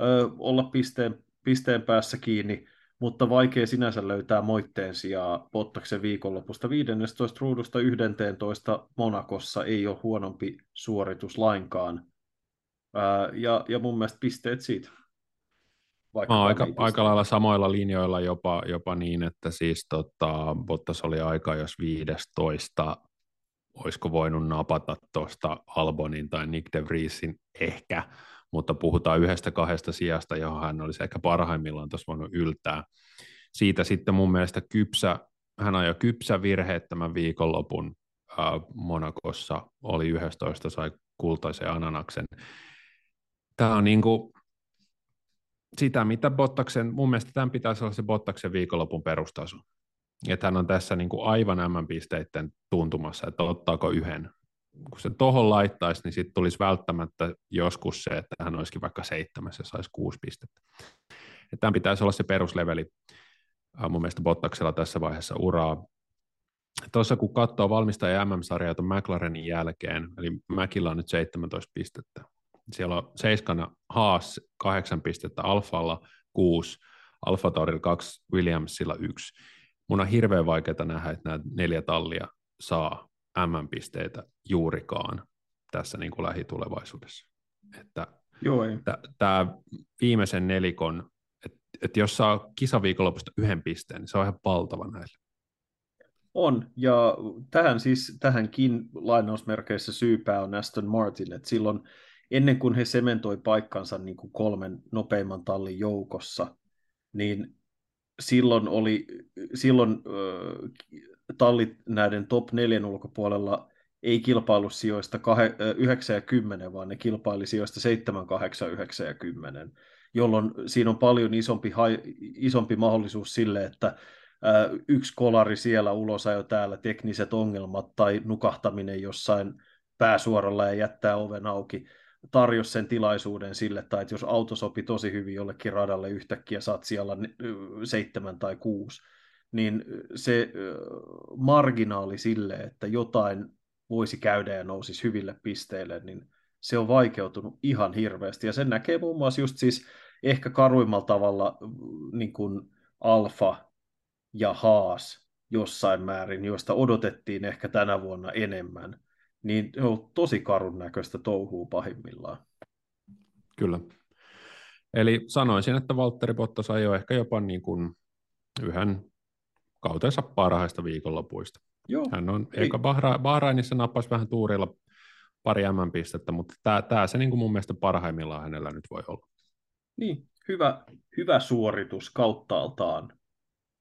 ö, olla pisteen, pisteen päässä kiinni, mutta vaikea sinänsä löytää moitteen sijaa Bottaksen viikonlopusta. 15 ruudusta 11 Monakossa ei ole huonompi suoritus lainkaan. Ää, ja, ja mun mielestä pisteet siitä. Vaikka aika, aika lailla samoilla linjoilla jopa, jopa niin, että siis tota, Bottas oli aika jos 15, olisiko voinut napata tuosta Albonin tai Nick de Vriesin ehkä, mutta puhutaan yhdestä kahdesta sijasta, johon hän olisi ehkä parhaimmillaan tuossa voinut yltää. Siitä sitten mun mielestä kypsä, hän ajoi kypsä virheettömän viikonlopun äh, Monakossa, oli 11, sai kultaisen ananaksen. Tämä on niin kuin sitä, mitä Bottaksen, mun mielestä tämän pitäisi olla se Bottaksen viikonlopun perustaso. Että hän on tässä niin kuin aivan M-pisteiden tuntumassa, että ottaako yhden kun se tuohon laittaisi, niin sitten tulisi välttämättä joskus se, että hän olisikin vaikka seitsemäs ja saisi kuusi pistettä. Tämä pitäisi olla se perusleveli mun mielestä Bottaksella tässä vaiheessa uraa. Tuossa kun katsoo valmistaja MM-sarjaa McLarenin jälkeen, eli Mäkillä on nyt 17 pistettä. Siellä on seiskana Haas 8 pistettä, Alfalla 6, Alfa Taurilla 2, Williamsilla 1. Mun on hirveän vaikeaa nähdä, että nämä neljä tallia saa M-pisteitä juurikaan tässä niin kuin lähitulevaisuudessa. Että Joo, ei. Tämä viimeisen nelikon, että et jos saa kisaviikonlopusta yhden pisteen, niin se on ihan valtava näille. On, ja tähän siis, tähänkin lainausmerkeissä syypää on Aston Martin, että silloin ennen kuin he sementoi paikkansa niin kuin kolmen nopeimman tallin joukossa, niin silloin oli, silloin äh, tallit näiden top 4 ulkopuolella ei kilpailu sijoista 9 ja 10, vaan ne kilpaili sijoista 7, 8, 9 ja 10, jolloin siinä on paljon isompi, isompi mahdollisuus sille, että yksi kolari siellä ulos jo täällä tekniset ongelmat tai nukahtaminen jossain pääsuoralla ja jättää oven auki tarjosi sen tilaisuuden sille, tai että jos auto sopi tosi hyvin jollekin radalle yhtäkkiä, saat siellä seitsemän tai kuusi, niin se marginaali sille, että jotain voisi käydä ja nousisi hyville pisteille, niin se on vaikeutunut ihan hirveästi. Ja sen näkee muun muassa just siis ehkä karuimmalla tavalla niin kuin Alfa ja Haas jossain määrin, joista odotettiin ehkä tänä vuonna enemmän, niin se on tosi karun näköistä touhuu pahimmillaan. Kyllä. Eli sanoisin, että Valtteri Bottas ajoi ehkä jopa niin kuin yhden kautensa parhaista viikonlopuista. Joo, Hän on, ei. eikä Bahra, Bahrainissa nappasi vähän tuurilla pari M-pistettä, mutta tämä, tämä se niin kuin mun mielestä parhaimmillaan hänellä nyt voi olla. Niin, hyvä, hyvä suoritus kauttaaltaan.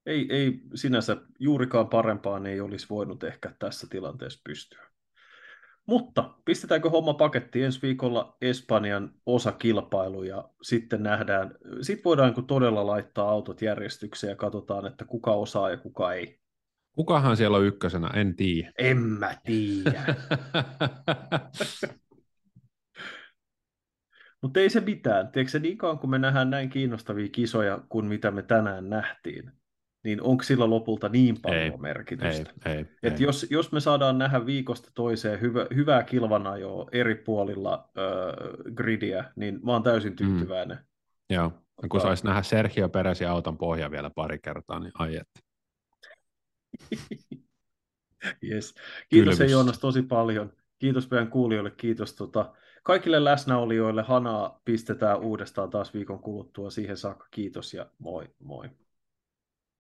Ei, ei sinänsä juurikaan parempaan ei olisi voinut ehkä tässä tilanteessa pystyä. Mutta pistetäänkö homma paketti ensi viikolla Espanjan osakilpailu ja sitten nähdään, sitten voidaan todella laittaa autot järjestykseen ja katsotaan, että kuka osaa ja kuka ei. Kukahan siellä on ykkösenä, en tiedä. En mä tiedä. Mutta ei se mitään. Tiedätkö se niin kauan, kun me nähdään näin kiinnostavia kisoja kuin mitä me tänään nähtiin, niin onko sillä lopulta niin paljon ei, merkitystä? Ei, ei, Et ei. Jos, jos me saadaan nähdä viikosta toiseen hyvä, hyvää kilvanajoa eri puolilla äh, gridiä, niin mä oon täysin mm. tyytyväinen. Mm. Joo, ja kun saisi nähdä Sergio Peresin auton pohja vielä pari kertaa, niin ai että. yes. Kiitos Kylvis. Joonas tosi paljon. Kiitos meidän kuulijoille, kiitos tota, kaikille läsnäolijoille. Hanaa pistetään uudestaan taas viikon kuluttua. Siihen saakka kiitos ja moi moi.